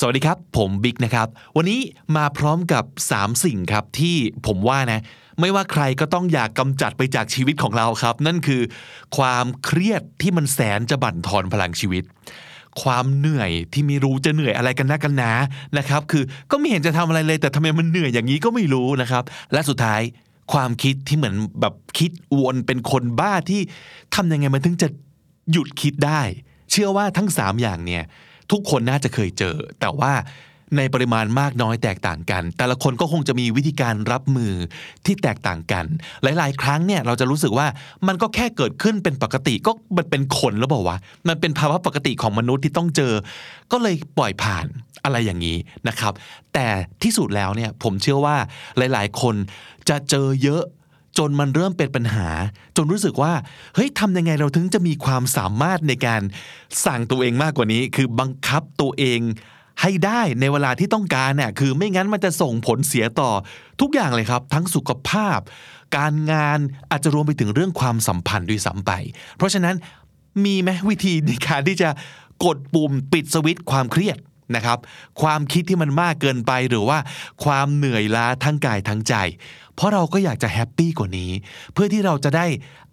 สวัสดีครับ ผมบิ๊กนะครับ วันนี้มาพร้อมกับ 3 สิ่งครับที่ผมว่านะ ไม่ว่าใครก็ต้องอยากกำจัดไปจากชีวิตของเราครับ นั่นคือความเครียดที่มันแสนจะบั่นทอนพลังชีวิต ความเหนื่อยที่ไม่รู้จะเหนื่อยอะไรกันนักกันนานะครับ คือก็ไม่เห็นจะทำอะไรเลย แต่ทำไมมันเหนื่อยอย่างนี้ก็ไม่รู้นะครับ และสุดท้ายความคิดที่เหมือนแบบคิดวนเป็นคนบ้าที่ทำยังไงมันถึงจะหยุดคิดได้ เชื่อว่าทั้ง 3 อย่างเนี่ย ทุกคนน่าจะเคยเจอ แต่ว่าในปริมาณมากน้อยแตกต่างกัน แต่ละคนก็คงจะมีวิธีการรับมือที่แตกต่างกัน หลาย ๆ ครั้งเนี่ยเราจะรู้สึกว่ามันก็แค่เกิดขึ้นเป็นปกติก็มันเป็นคนแล้วบอกว่ามันเป็นภาวะปกติของมนุษย์ที่ต้องเจอ ก็เลยปล่อยผ่านอะไรอย่างนี้นะครับ แต่ที่สุดแล้วเนี่ยผมเชื่อว่าหลาย ๆ คนจะเจอเยอะ จนมันเริ่มเป็นปัญหา จนรู้สึกว่าเฮ้ยทำยังไงเราถึงจะมีความสามารถในการสั่งตัวเองมากกว่านี้ คือบังคับตัวเองให้ได้ในเวลาที่ต้องการน่ะคือไม่งั้นมันจะส่งผลเสียต่อทุกอย่างเลยครับ ทั้งสุขภาพ การงานอาจจะรวมไปถึงเรื่องความสัมพันธ์ด้วยซ้ำไป เพราะฉะนั้นมีไหมวิธีในการที่จะกดปุ่มปิดสวิตช์ความเครียด นะครับ ความคิดที่มันมากเกินไปหรือว่าความเหนื่อยล้าทั้งกายทั้งใจ เพราะเราก็อยากจะแฮปปี้กว่านี้ เพื่อที่เราจะได้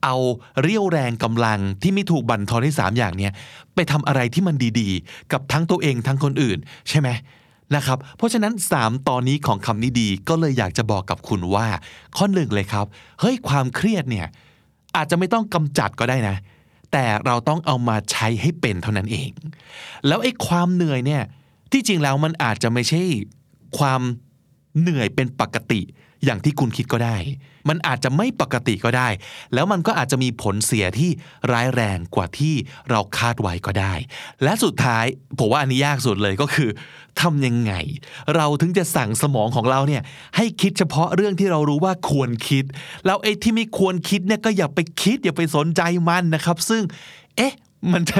เอาเรี่ยวแรงกำลังที่ไม่ถูกบั่นทอนที่สามอย่างเนี้ยไปทำอะไรที่มันดีๆ กับทั้งตัวเองทั้งคนอื่น ใช่ไหมนะครับ เพราะฉะนั้น 3 ตอนนี้ของคำนี้ดีก็เลยอยากจะบอกกับคุณว่า ข้อหนึ่งเลยครับเฮ้ยความเครียดเนี่ยอาจจะไม่ต้องกำจัดก็ได้นะแต่เราต้องเอามาใช้ให้เป็นเท่านั้นเอง แล้วไอ้ความเหนื่อยเนี่ย ที่จริงแล้วมันอาจจะไม่ใช่ความเหนื่อยเป็นปกติอย่างที่คุณคิดก็ได้ มันอาจจะไม่ปกติก็ได้ แล้วมันก็อาจจะมีผลเสียที่ร้ายแรงกว่าที่เราคาดไว้ก็ได้ และสุดท้ายผมว่าอันนี้ยากสุดเลยก็คือทำยังไง เราถึงจะสั่งสมองของเราเนี่ยให้คิดเฉพาะเรื่องที่เรารู้ว่าควรคิด แล้วไอ้ที่ไม่ควรคิดเนี่ยก็อย่าไปคิดอย่าไปสนใจมันนะครับ ซึ่ง เอ๊ะ มันจะ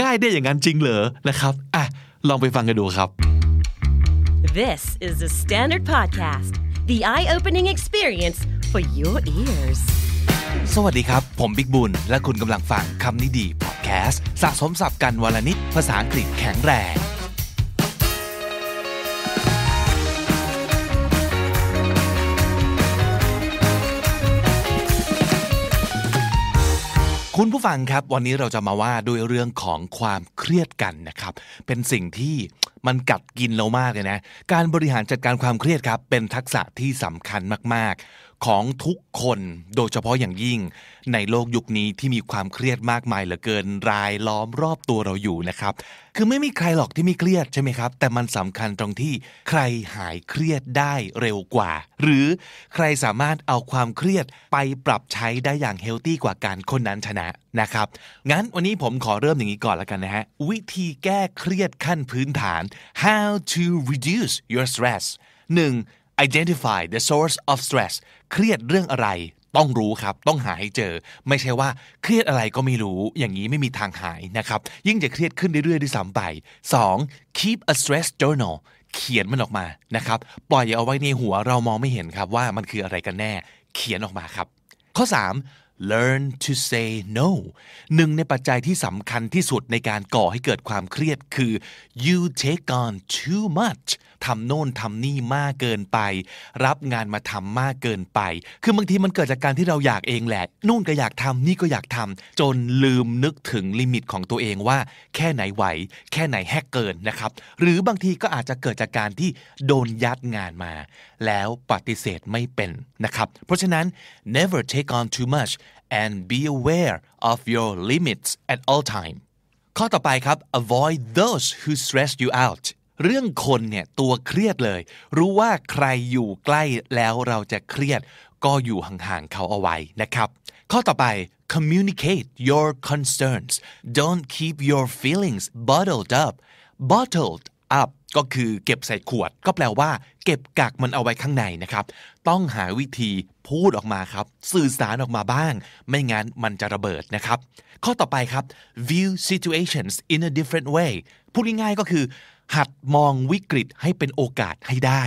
ง่ายได้อย่างนั้นจริงเหรอนะครับอะ ลองไปฟังกันดูครับ This is the Standard Podcast, the eye opening experience for your ears. สวัสดีครับ ผมบิ๊กบุญ และคุณกำลังฟังคำนี้ดีพอดแคสต์สะสมสับกันวลนิดภาษาอังกฤษแข็งแรง คุณผู้ฟังครับ วันนี้เราจะมาว่าด้วยเรื่องของความเครียดกันนะครับ เป็นสิ่งที่มันกัดกินเรามากเลยนะ การบริหารจัดการความเครียดครับ เป็นทักษะที่สำคัญมาก ของทุกคนโดยเฉพาะอย่างยิ่ง ในโลกยุคนี้ที่มีความเครียดมากมายเหลือเกินรายล้อมรอบตัวเราอยู่นะครับ คือไม่มีใครหรอกที่ไม่เครียดใช่ไหมครับ แต่มันสำคัญตรงที่ใครหายเครียดได้เร็วกว่า หรือใครสามารถเอาความเครียดไปปรับใช้ได้อย่างเฮลตี้กว่าการคนนั้นชนะนะครับ งั้นวันนี้ผมขอเริ่มอย่างนี้ก่อนแล้วกันนะฮะ วิธีแก้เครียดขั้นพื้นฐาน how to reduce your stress 1. Identify the source of stress เครียดเรื่องอะไร ต้องรู้ครับ ต้องหาให้เจอ ไม่ใช่ว่าเครียดอะไรก็ไม่รู้ อย่างนี้ไม่มีทางหายนะครับ ยิ่งจะเครียดขึ้นเรื่อยๆด้วยซ้ำไป 2. keep a stress journal เขียนมันออกมานะครับ ปล่อยเอาไว้ในหัวเรามองไม่เห็นครับว่ามันคืออะไรกันแน่ เขียนออกมาครับ ข้อ 3. Learn to say no หนึ่งในปัจจัยที่สำคัญที่สุดในการก่อให้เกิดความเครียดคือ you take on too much ทำโน่นทำนี่มากเกินไป รับงานมาทำมากเกินไป คือบางทีมันเกิดจากการที่เราอยากเองแหละ นู่นก็อยากทำนี่ก็อยากทำจนลืมนึกถึงลิมิตของตัวเองว่า แค่ไหนไหว แค่ไหนแฮกเกินนะครับ หรือบางทีก็อาจจะเกิดจากการที่โดนยัดงานมา แล้วปฏิเสธไม่เป็นนะครับ เพราะฉะนั้น never take on too much and be aware of your limits at all time ข้อต่อไปครับ avoid those who stress you out เรื่องคนเนี่ยตัวเครียดเลย รู้ว่าใครอยู่ใกล้แล้วเราจะเครียด ก็อยู่ห่างๆเขาเอาไว้นะครับ ข้อต่อไป communicate your concerns don't keep your feelings bottled up bottled up ก็คือเก็บใส่ขวด ก็แปลว่า เก็บกักมันเอาไว้ข้างในนะครับ ต้องหาวิธีพูดออกมาครับ สื่อสารออกมาบ้าง ไม่งั้นมันจะระเบิดนะครับ ข้อต่อไปครับ view situations in a different way พูดง่ายๆก็คือ หัดมองวิกฤตให้เป็นโอกาสให้ได้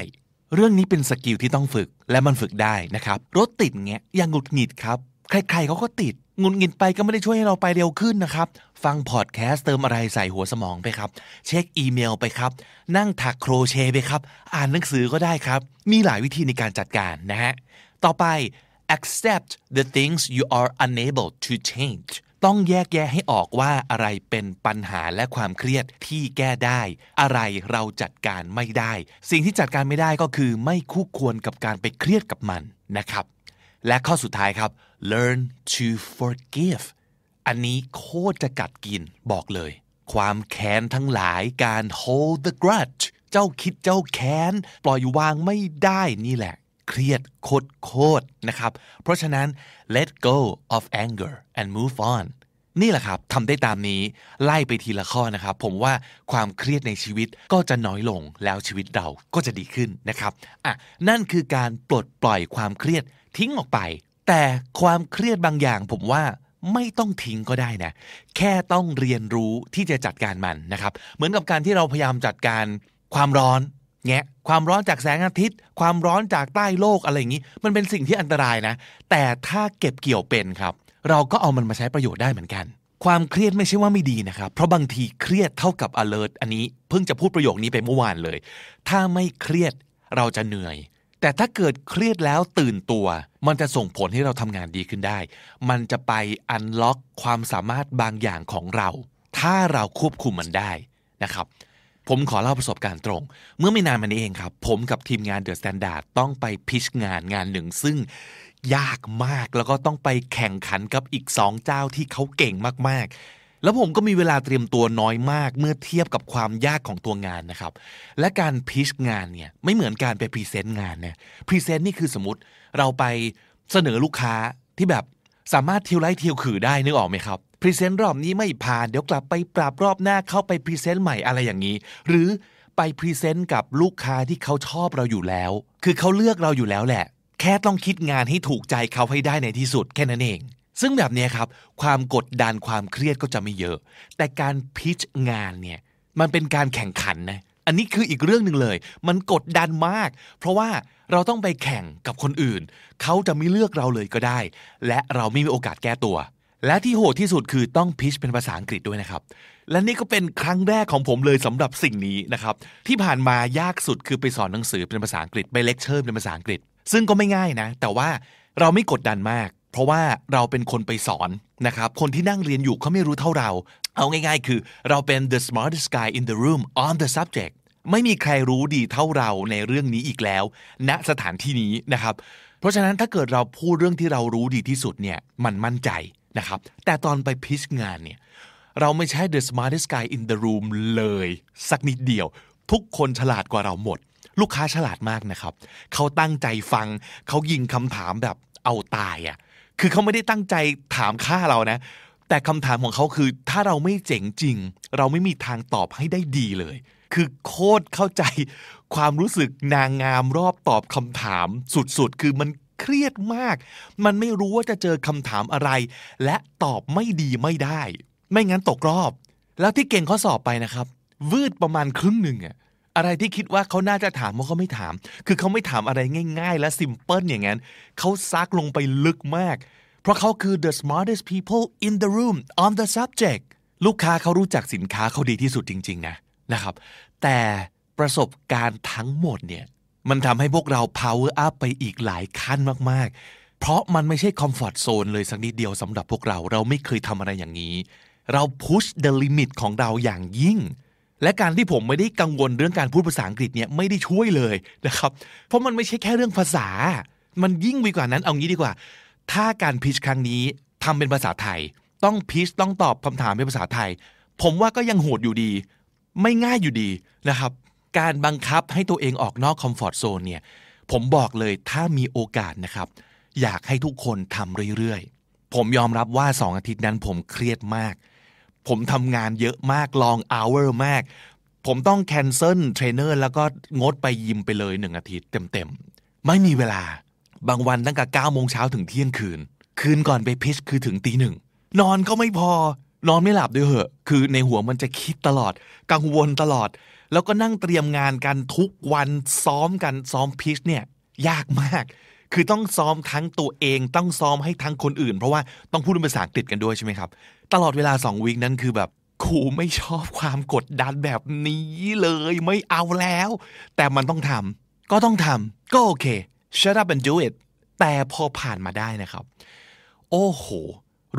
เรื่องนี้เป็นสกิลที่ต้องฝึกและมันฝึกได้นะครับ รถติดเงี้ยอย่างหงุดหงิดครับ ใครๆเขาก็ติดงุดหงิดไปก็ไม่ได้ช่วยให้เราไปเร็วขึ้นนะครับ ฟังพอดแคสต์เติมอะไรใส่หัวสมองไปครับ เช็คอีเมลไปครับ นั่งถักโครเชต์ไปครับ อ่านหนังสือก็ได้ครับ มีหลายวิธีในการจัดการนะฮะ ต่อไป accept the things you are unable to change ต้องแยกแยะให้ออกว่าอะไรเป็นปัญหาและความเครียดที่แก้ได้ อะไรเราจัดการไม่ได้ สิ่งที่จัดการไม่ได้ก็คือไม่คู่ควรกับการไปเครียดกับมันนะครับ และข้อสุดท้ายครับ learn to forgive อันนี้โคตรจะกัดกินบอกเลย ความแค้นทั้งหลายการ hold the grudge เจ้าคิดเจ้าแค้น ปล่อยวางไม่ได้นี่แหละ เครียดโคตรโคตรนะครับ เพราะฉะนั้น let go of anger and move on นี่แหละครับทำได้ตามนี้ไล่ไปทีละข้อนะครับ ผมว่าความเครียดในชีวิตก็จะน้อยลงแล้วชีวิตเราก็จะดีขึ้นนะครับอะนั่นคือการปลดปล่อยความเครียดทิ้งออกไป แต่ความเครียดบางอย่างผมว่าไม่ต้องทิ้งก็ได้นะ แค่ต้องเรียนรู้ที่จะจัดการมันนะครับ เหมือนกับการที่เราพยายามจัดการความร้อนแงะความร้อนจากแสงอาทิตย์ ความร้อนจากใต้โลกอะไรอย่างนี้ มันเป็นสิ่งที่อันตรายนะ แต่ถ้าเก็บเกี่ยวเป็นครับ เราก็เอามันมาใช้ประโยชน์ได้เหมือนกัน ความเครียดไม่ใช่ว่าไม่ดีนะครับ เพราะบางทีเครียดเท่ากับ alert อันนี้ เพิ่งจะพูดประโยคนี้ไปเมื่อวานเลย ถ้าไม่เครียดเราจะเหนื่อย แต่ถ้าเกิดเครียดแล้วตื่นตัว มันจะส่งผลให้เราทำงานดีขึ้นได้ มันจะไป unlock ความสามารถบางอย่างของเรา ถ้าเราควบคุมมันได้นะครับ ผมขอเล่าประสบการณ์ตรง เมื่อไม่นานมานี้เองครับ ผมกับทีมงาน THE STANDARD ต้องไป pitch งานงานหนึ่ง ซึ่งยากมากแล้วก็ต้องไปแข่งขันกับอีกสองเจ้าที่เขาเก่งมากๆ แล้วผมก็มีเวลาเตรียมตัวน้อยมากเมื่อเทียบกับความยากของตัวงานนะครับ และการ pitch งานเนี่ยไม่เหมือนการไป present งานนะ present นี่คือสมมติเราไปเสนอลูกค้าที่แบบสามารถเทียวไล้เทียวขื่อได้นึกออกไหมครับ present รอบนี้ไม่ผ่านเดี๋ยวกลับไปปรับรอบหน้าเข้าไป present ใหม่อะไรอย่างนี้ หรือไป present กับลูกค้าที่เขาชอบเราอยู่แล้ว คือเขาเลือกเราอยู่แล้วแหละ แค่ต้องคิดงานให้ถูกใจเขาให้ได้ในที่สุดแค่นั้นเอง ซึ่งแบบนี้ครับ ความกดดันความเครียดก็จะไม่เยอะ แต่การพิชงานเนี่ยมันเป็นการแข่งขันนะอันนี้คืออีกเรื่องหนึ่งเลย มันกดดันมาก เพราะว่าเราต้องไปแข่งกับคนอื่น เขาจะไม่เลือกเราเลยก็ได้ และเราไม่มีโอกาสแก้ตัว และที่โหดที่สุดคือต้องพิชเป็นภาษาอังกฤษด้วยนะครับ และนี่ก็เป็นครั้งแรกของผมเลยสำหรับสิ่งนี้นะครับ ที่ผ่านมายากสุดคือไปสอนหนังสือเป็นภาษาอังกฤษไปเลคเชอร์เป็นภาษาอังกฤษ ซึ่งก็ไม่ง่ายนะ แต่ว่าเราไม่กดดันมาก เพราะว่าเราเป็นคนไปสอนนะครับ คนที่นั่งเรียนอยู่เขาไม่รู้เท่าเรา เอาง่ายๆ คือเราเป็น the smartest guy in the room on the subject ไม่มีใครรู้ดีเท่าเราในเรื่องนี้อีกแล้ว ณสถานที่นี้นะครับ เพราะฉะนั้นถ้าเกิดเราพูดเรื่องที่เรารู้ดีที่สุดเนี่ยมันมั่นใจนะครับ แต่ตอนไปพิชงานเนี่ยเราไม่ใช่ the smartest guy in the room เลย สักนิดเดียว ทุกคนฉลาดกว่าเราหมด ลูกค้าฉลาดมากนะครับ เขาตั้งใจฟัง เขายิงคำถามแบบเอาตายอะ่ะ คือเขาไม่ได้ตั้งใจถามค่าเรานะ แต่คำถามของเขาคือ ถ้าเราไม่เจ๋งจริง เราไม่มีทางตอบให้ได้ดีเลย คือโคตรเข้าใจ ความรู้สึกนางงามรอบตอบคำถามสุดๆ คือมันเครียดมาก มันไม่รู้ว่าจะเจอคำถามอะไร และตอบไม่ดีไม่ได้ ไม่งั้นตกรอบ แล้วที่เก่งข้อสอบไปนะครับ วืดประมาณครึ่งหนึ่งอะอะไรที่คิดว่าเขาน่าจะถามเขาไม่ถาม คือเขาไม่ถามอะไรง่าย ๆ และซิมเพิลอย่างนั้นเขาซักลงไปลึกมาก เพราะเขาคือ the smartest people in the room on the subject ลูกค้าเขารู้จักสินค้าเขาดีที่สุดจริง ๆ นะนะครับ แต่ประสบการณ์ทั้งหมดเนี่ยมันทำให้พวกเรา power up ไปอีกหลายขั้นมาก ๆ เพราะมันไม่ใช่ comfort zone เลยสักนิดเดียวสำหรับพวกเราเราไม่เคยทำอะไรอย่างนี้ เรา push the limit ของเราอย่างยิ่ง และการที่ผมไม่ได้กังวลเรื่องการพูดภาษาอังกฤษเนี่ยไม่ได้ช่วยเลยนะครับ เพราะมันไม่ใช่แค่เรื่องภาษา มันยิ่งไปกว่านั้นเอางี้ดีกว่า ถ้าการพิชครั้งนี้ทำเป็นภาษาไทย ต้องพิชต้องตอบคำถามเป็นภาษาไทย ผมว่าก็ยังโหดอยู่ดี ไม่ง่ายอยู่ดีนะครับ การบังคับให้ตัวเองออกนอกคอมฟอร์ทโซนเนี่ยผมบอกเลยถ้ามีโอกาสนะครับ อยากให้ทุกคนทำเรื่อยๆ ผมยอมรับว่าสองอาทิตย์นั้นผมเครียดมาก ผมทำงานเยอะมากลอง hour มาก ผมต้อง cancel trainer แล้วก็งดไปยิมไปเลยหนึ่งอาทิตย์เต็มๆ ไม่มีเวลา บางวันตั้งแต่เก้าโมงเช้าถึงเที่ยงคืน คืนก่อนไป pitch คือถึงตีหนึ่ง นอนก็ไม่พอ นอนไม่หลับด้วยเหอะ คือในหัวมันจะคิดตลอด กังวลตลอด แล้วก็นั่งเตรียมงานกันทุกวันซ้อมกันซ้อมพิชเนี่ยยากมาก คือต้องซ้อมทั้งตัวเองต้องซ้อมให้ทั้งคนอื่น เพราะว่าต้องพูดเป็นภาษาอังกฤษกันด้วยใช่ไหมครับ ตลอดเวลาสองวีคนั้นคือแบบครูไม่ชอบความกดดันแบบนี้เลยไม่เอาแล้ว แต่มันต้องทำก็ต้องทำก็โอเค shut up and do it แต่พอผ่านมาได้นะครับ โอ้โห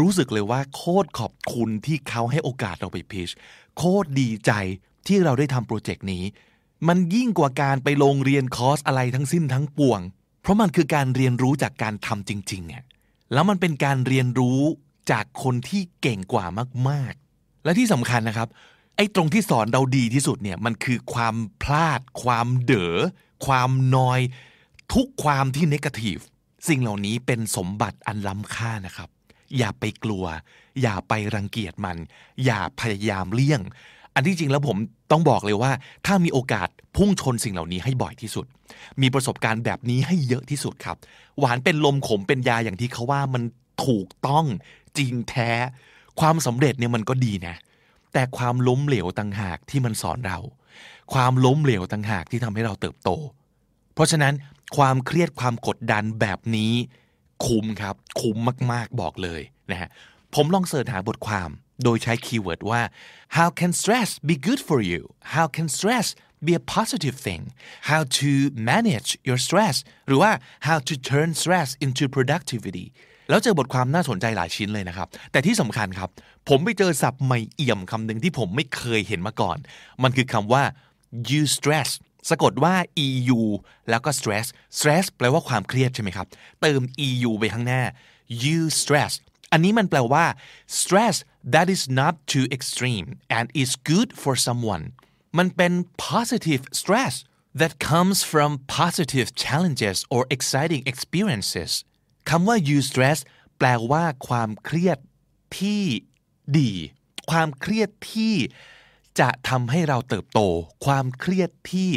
รู้สึกเลยว่าโคตรขอบคุณที่เขาให้โอกาสเราไปพิชโคตรดีใจที่เราได้ทำโปรเจกต์นี้ มันยิ่งกว่าการไปลงเรียนคอร์สอะไรทั้งสิ้นทั้งปวง เพราะมันคือการเรียนรู้จากการทำจริงๆเนี่ยแล้วมันเป็นการเรียนรู้จากคนที่เก่งกว่ามากๆ และที่สำคัญนะครับ ไอ้ตรงที่สอนเราดีที่สุดเนี่ยมันคือความพลาด ความเด๋อความนอย ทุกความที่นกาทีฟสิ่งเหล่านี้เป็นสมบัติอันล้ำค่านะครับ อย่าไปกลัว อย่าไปรังเกียจมัน อย่าพยายามเลี่ยง อันที่จริงแล้วผมต้องบอกเลยว่า ถ้ามีโอกาสพุ่งชนสิ่งเหล่านี้ให้บ่อยที่สุด มีประสบการณ์แบบนี้ให้เยอะที่สุดครับ หวานเป็นลมขมเป็นยาอย่างที่เขาว่ามันถูกต้องจริงแท้ ความสำเร็จเนี่ยมันก็ดีนะ แต่ความล้มเหลวต่างหากที่มันสอนเรา ความล้มเหลวต่างหากที่ทำให้เราเติบโต เพราะฉะนั้น ความเครียดความกดดันแบบนี้คุ้มครับ คุ้มมากๆบอกเลยนะฮะผมลอง search หาบทความโดยใช้ keyword ว่า how can stress be good for you how can stress be a positive thing how to manage your stress หรือว่า how to turn stress into productivity แล้วเจอบทความน่าสนใจหลายชิ้นเลยนะครับ แต่ที่สำคัญครับ ผมไปเจอศัพท์ใหม่เอี่ยมคำหนึ่งที่ผมไม่เคยเห็นมาก่อน มันคือคำว่า you stress สะกดว่า eu แล้วก็ stress stress แปลว่าความเครียดใช่ไหมครับ เติม eu ไปข้างหน้า you stress อันนี้มันแปลว่า stress that is not too extreme and is good for someone มันเป็น positive stress that comes from positive challenges or exciting experiences คำว่า you stress แปลว่าความเครียดที่ดี ความเครียดที่ จะทำให้เราเติบโต ความเครียดที่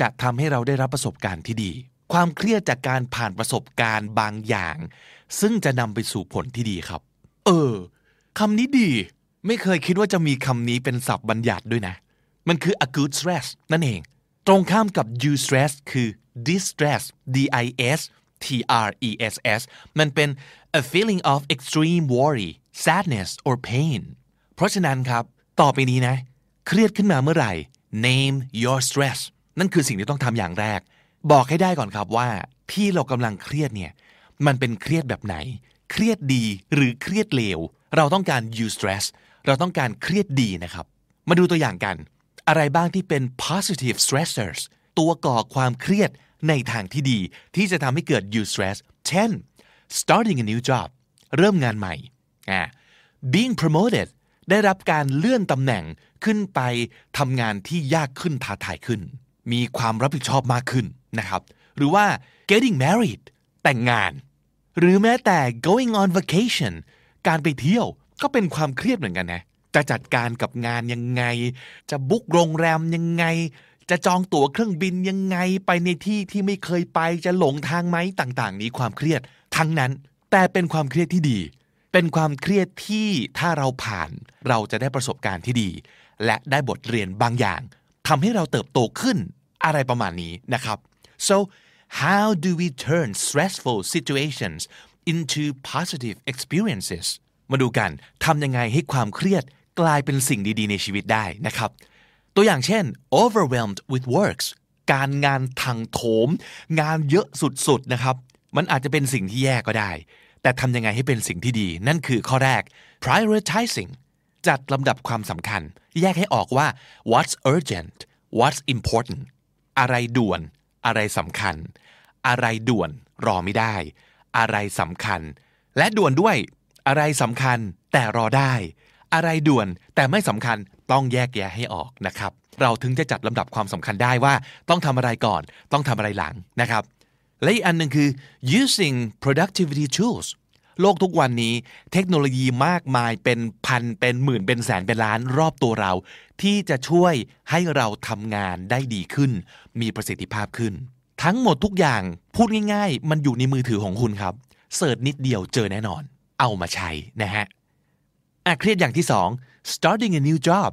จะทำให้เราได้รับประสบการณ์ที่ดี ความเครียดจากการผ่านประสบการณ์บางอย่าง ซึ่งจะนำไปสู่ผลที่ดีครับ เออคำนี้ดี ไม่เคยคิดว่าจะมีคำนี้เป็นศัพท์บัญญัติด้วยนะ มันคือ a good stress นั่นเอง ตรงข้ามกับ you stress คือ distress d i s t r e s s มันเป็น a feeling of extreme worry sadness or pain เพราะฉะนั้นครับ ต่อไปนี้นะ เครียดขึ้นมาเมื่อไหร่ name your stress นั่นคือสิ่งที่ต้องทำอย่างแรก บอกให้ได้ก่อนครับว่าที่เรากำลังเครียดเนี่ยมันเป็นเครียดแบบไหน เครียดดีหรือเครียดเลว เราต้องการ you stress เราต้องการเครียดดีนะครับ มาดูตัวอย่างกัน อะไรบ้างที่เป็น positive stressors ตัวก่อความเครียดในทางที่ดี ที่จะทำให้เกิด you stress เช่น starting a new job เริ่มงานใหม่ being promoted ได้รับการเลื่อนตำแหน่งขึ้นไปทำงานที่ยากขึ้นท้าทายขึ้น มีความรับผิดชอบมากขึ้นนะครับ หรือว่า getting married แต่งงาน หรือแม้แต่ going on vacation การไปเที่ยวก็เป็นความเครียดเหมือนกันนะ จะจัดการกับงานยังไง จะบุ๊กโรงแรมยังไง จะจองตั๋วเครื่องบินยังไง ไปในที่ที่ไม่เคยไป จะหลงทางไหมต่างๆ นี้ความเครียดทั้งนั้น แต่เป็นความเครียดที่ดี เป็นความเครียดที่ถ้าเราผ่านเราจะได้ประสบการณ์ที่ดี และได้บทเรียนบางอย่างทำให้เราเติบโตขึ้นอะไรประมาณนี้นะครับ so how do we turn stressful situations into positive experiences มาดูกันทำยังไงให้ความเครียดกลายเป็นสิ่งดีๆ ในชีวิตได้นะครับ ตัวอย่างเช่น overwhelmed with works การงานทางโถม งานเยอะสุดๆนะครับ มันอาจจะเป็นสิ่งที่แย่ก็ได้ แต่ทำยังไงให้เป็นสิ่งที่ดี นั่นคือข้อแรก prioritizing จัดลำดับความสำคัญ แยกให้ออกว่า what's urgent what's important อะไรด่วน อะไรสำคัญ อะไรด่วนรอไม่ได้ อะไรสำคัญ และด่วนด้วย อะไรสำคัญแต่รอได้ อะไรด่วนแต่ไม่สำคัญต้องแยกแยะให้ออกนะครับ เราถึงจะจัดลำดับความสำคัญได้ว่า ต้องทำอะไรก่อน ต้องทำอะไรหลังนะครับ และอีกอันหนึ่งคือ using productivity tools โลกทุกวันนี้เทคโนโลยีมากมายเป็นพันเป็นหมื่นเป็นแสนเป็นล้านรอบตัวเรา ที่จะช่วยให้เราทำงานได้ดีขึ้น มีประสิทธิภาพขึ้น ทั้งหมดทุกอย่างพูดง่าย ๆ มันอยู่ในมือถือของคุณครับเสิร์ชนิดเดียวเจอแน่นอน เอามาใช้นะฮะอะเครียดอย่างที่สอง starting a new job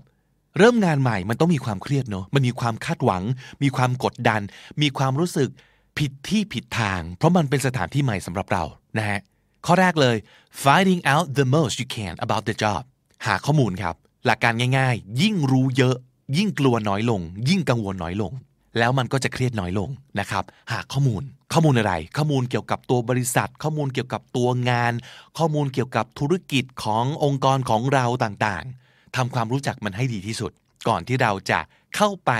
เริ่มงานใหม่มันต้องมีความเครียดเนอะมันมีความคาดหวัง มีความกดดัน มีความรู้สึก ผิดที่ผิดทาง เพราะมันเป็นสถานที่ใหม่สำหรับเรานะฮะข้อแรกเลย finding out the most you can about the job หาข้อมูลครับ หลักการง่ายๆ ยิ่งรู้เยอะ ยิ่งกลัวน้อยลง ยิ่งกังวลน้อยลง แล้วมันก็จะเครียดน้อยลงนะครับ หาข้อมูล ข้อมูลอะไร ข้อมูลเกี่ยวกับตัวบริษัท ข้อมูลเกี่ยวกับตัวงาน ข้อมูลเกี่ยวกับธุรกิจขององค์กรของเราต่างๆทำความรู้จักมันให้ดีที่สุด ก่อนที่เราจะเข้าไป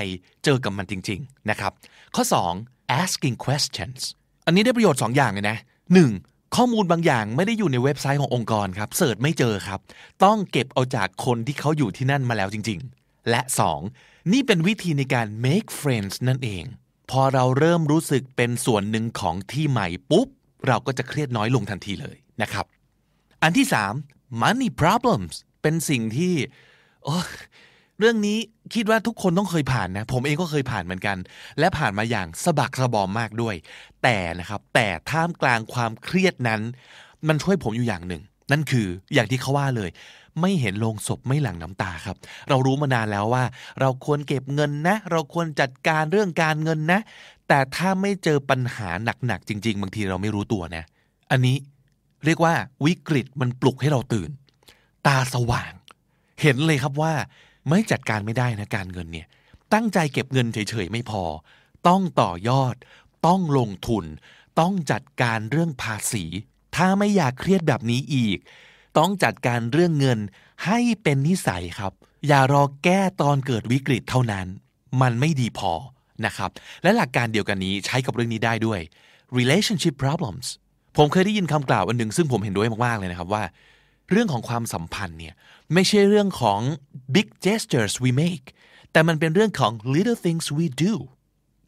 เจอกับมันจริง ๆ นะครับ ข้อ 2 asking questions อันนี้ได้ประโยชน์ 2 อย่างเลยนะ 1. ข้อมูลบางอย่างไม่ได้อยู่ในเว็บไซต์ขององค์กรครับเสิร์ชไม่เจอครับ ต้องเก็บเอาจากคนที่เขาอยู่ที่นั่นมาแล้วจริง ๆ และ 2. นี่เป็นวิธีในการ make friends นั่นเอง พอเราเริ่มรู้สึกเป็นส่วนหนึ่งของที่ใหม่ปุ๊บ เราก็จะเครียดน้อยลงทันทีเลยนะครับ อันที่ 3 money problems เป็นสิ่งที่โอ้ เรื่องนี้คิดว่าทุกคนต้องเคยผ่านนะ ผมเองก็เคยผ่านเหมือนกัน และผ่านมาอย่างสะบักสะบอมมากด้วย แต่นะครับ แต่ท่ามกลางความเครียดนั้น มันช่วยผมอยู่อย่างหนึ่ง นั่นคืออย่างที่เขาว่าเลย ไม่เห็นโลงศพไม่หลั่งน้ำตาครับ เรารู้มานานแล้วว่า เราควรเก็บเงินนะ เราควรจัดการเรื่องการเงินนะ แต่ถ้าไม่เจอปัญหาหนักๆจริง ๆ บางทีเราไม่รู้ตัวนะ อันนี้เรียกว่าวิกฤตมันปลุกให้เราตื่น ตาสว่าง เห็นเลยครับว่า ไม่จัดการไม่ได้นะการเงินเนี่ยตั้งใจเก็บเงินเฉยๆไม่พอ ต้องต่อยอด ต้องลงทุน ต้องจัดการเรื่องภาษี ถ้าไม่อยากเครียดแบบนี้อีก ต้องจัดการเรื่องเงินให้เป็นนิสัยครับ อย่ารอแก้ตอนเกิดวิกฤตเท่านั้น มันไม่ดีพอนะครับ และหลักการเดียวกันนี้ใช้กับเรื่องนี้ได้ด้วย relationship problems ผมเคยได้ยินคำกล่าวอันหนึ่งซึ่งผมเห็นด้วยมากๆเลยนะครับว่า เรื่องของความสัมพันธ์เนี่ย ไม่ใช่เรื่องของ big gestures we make แต่มันเป็นเรื่องของ little things we do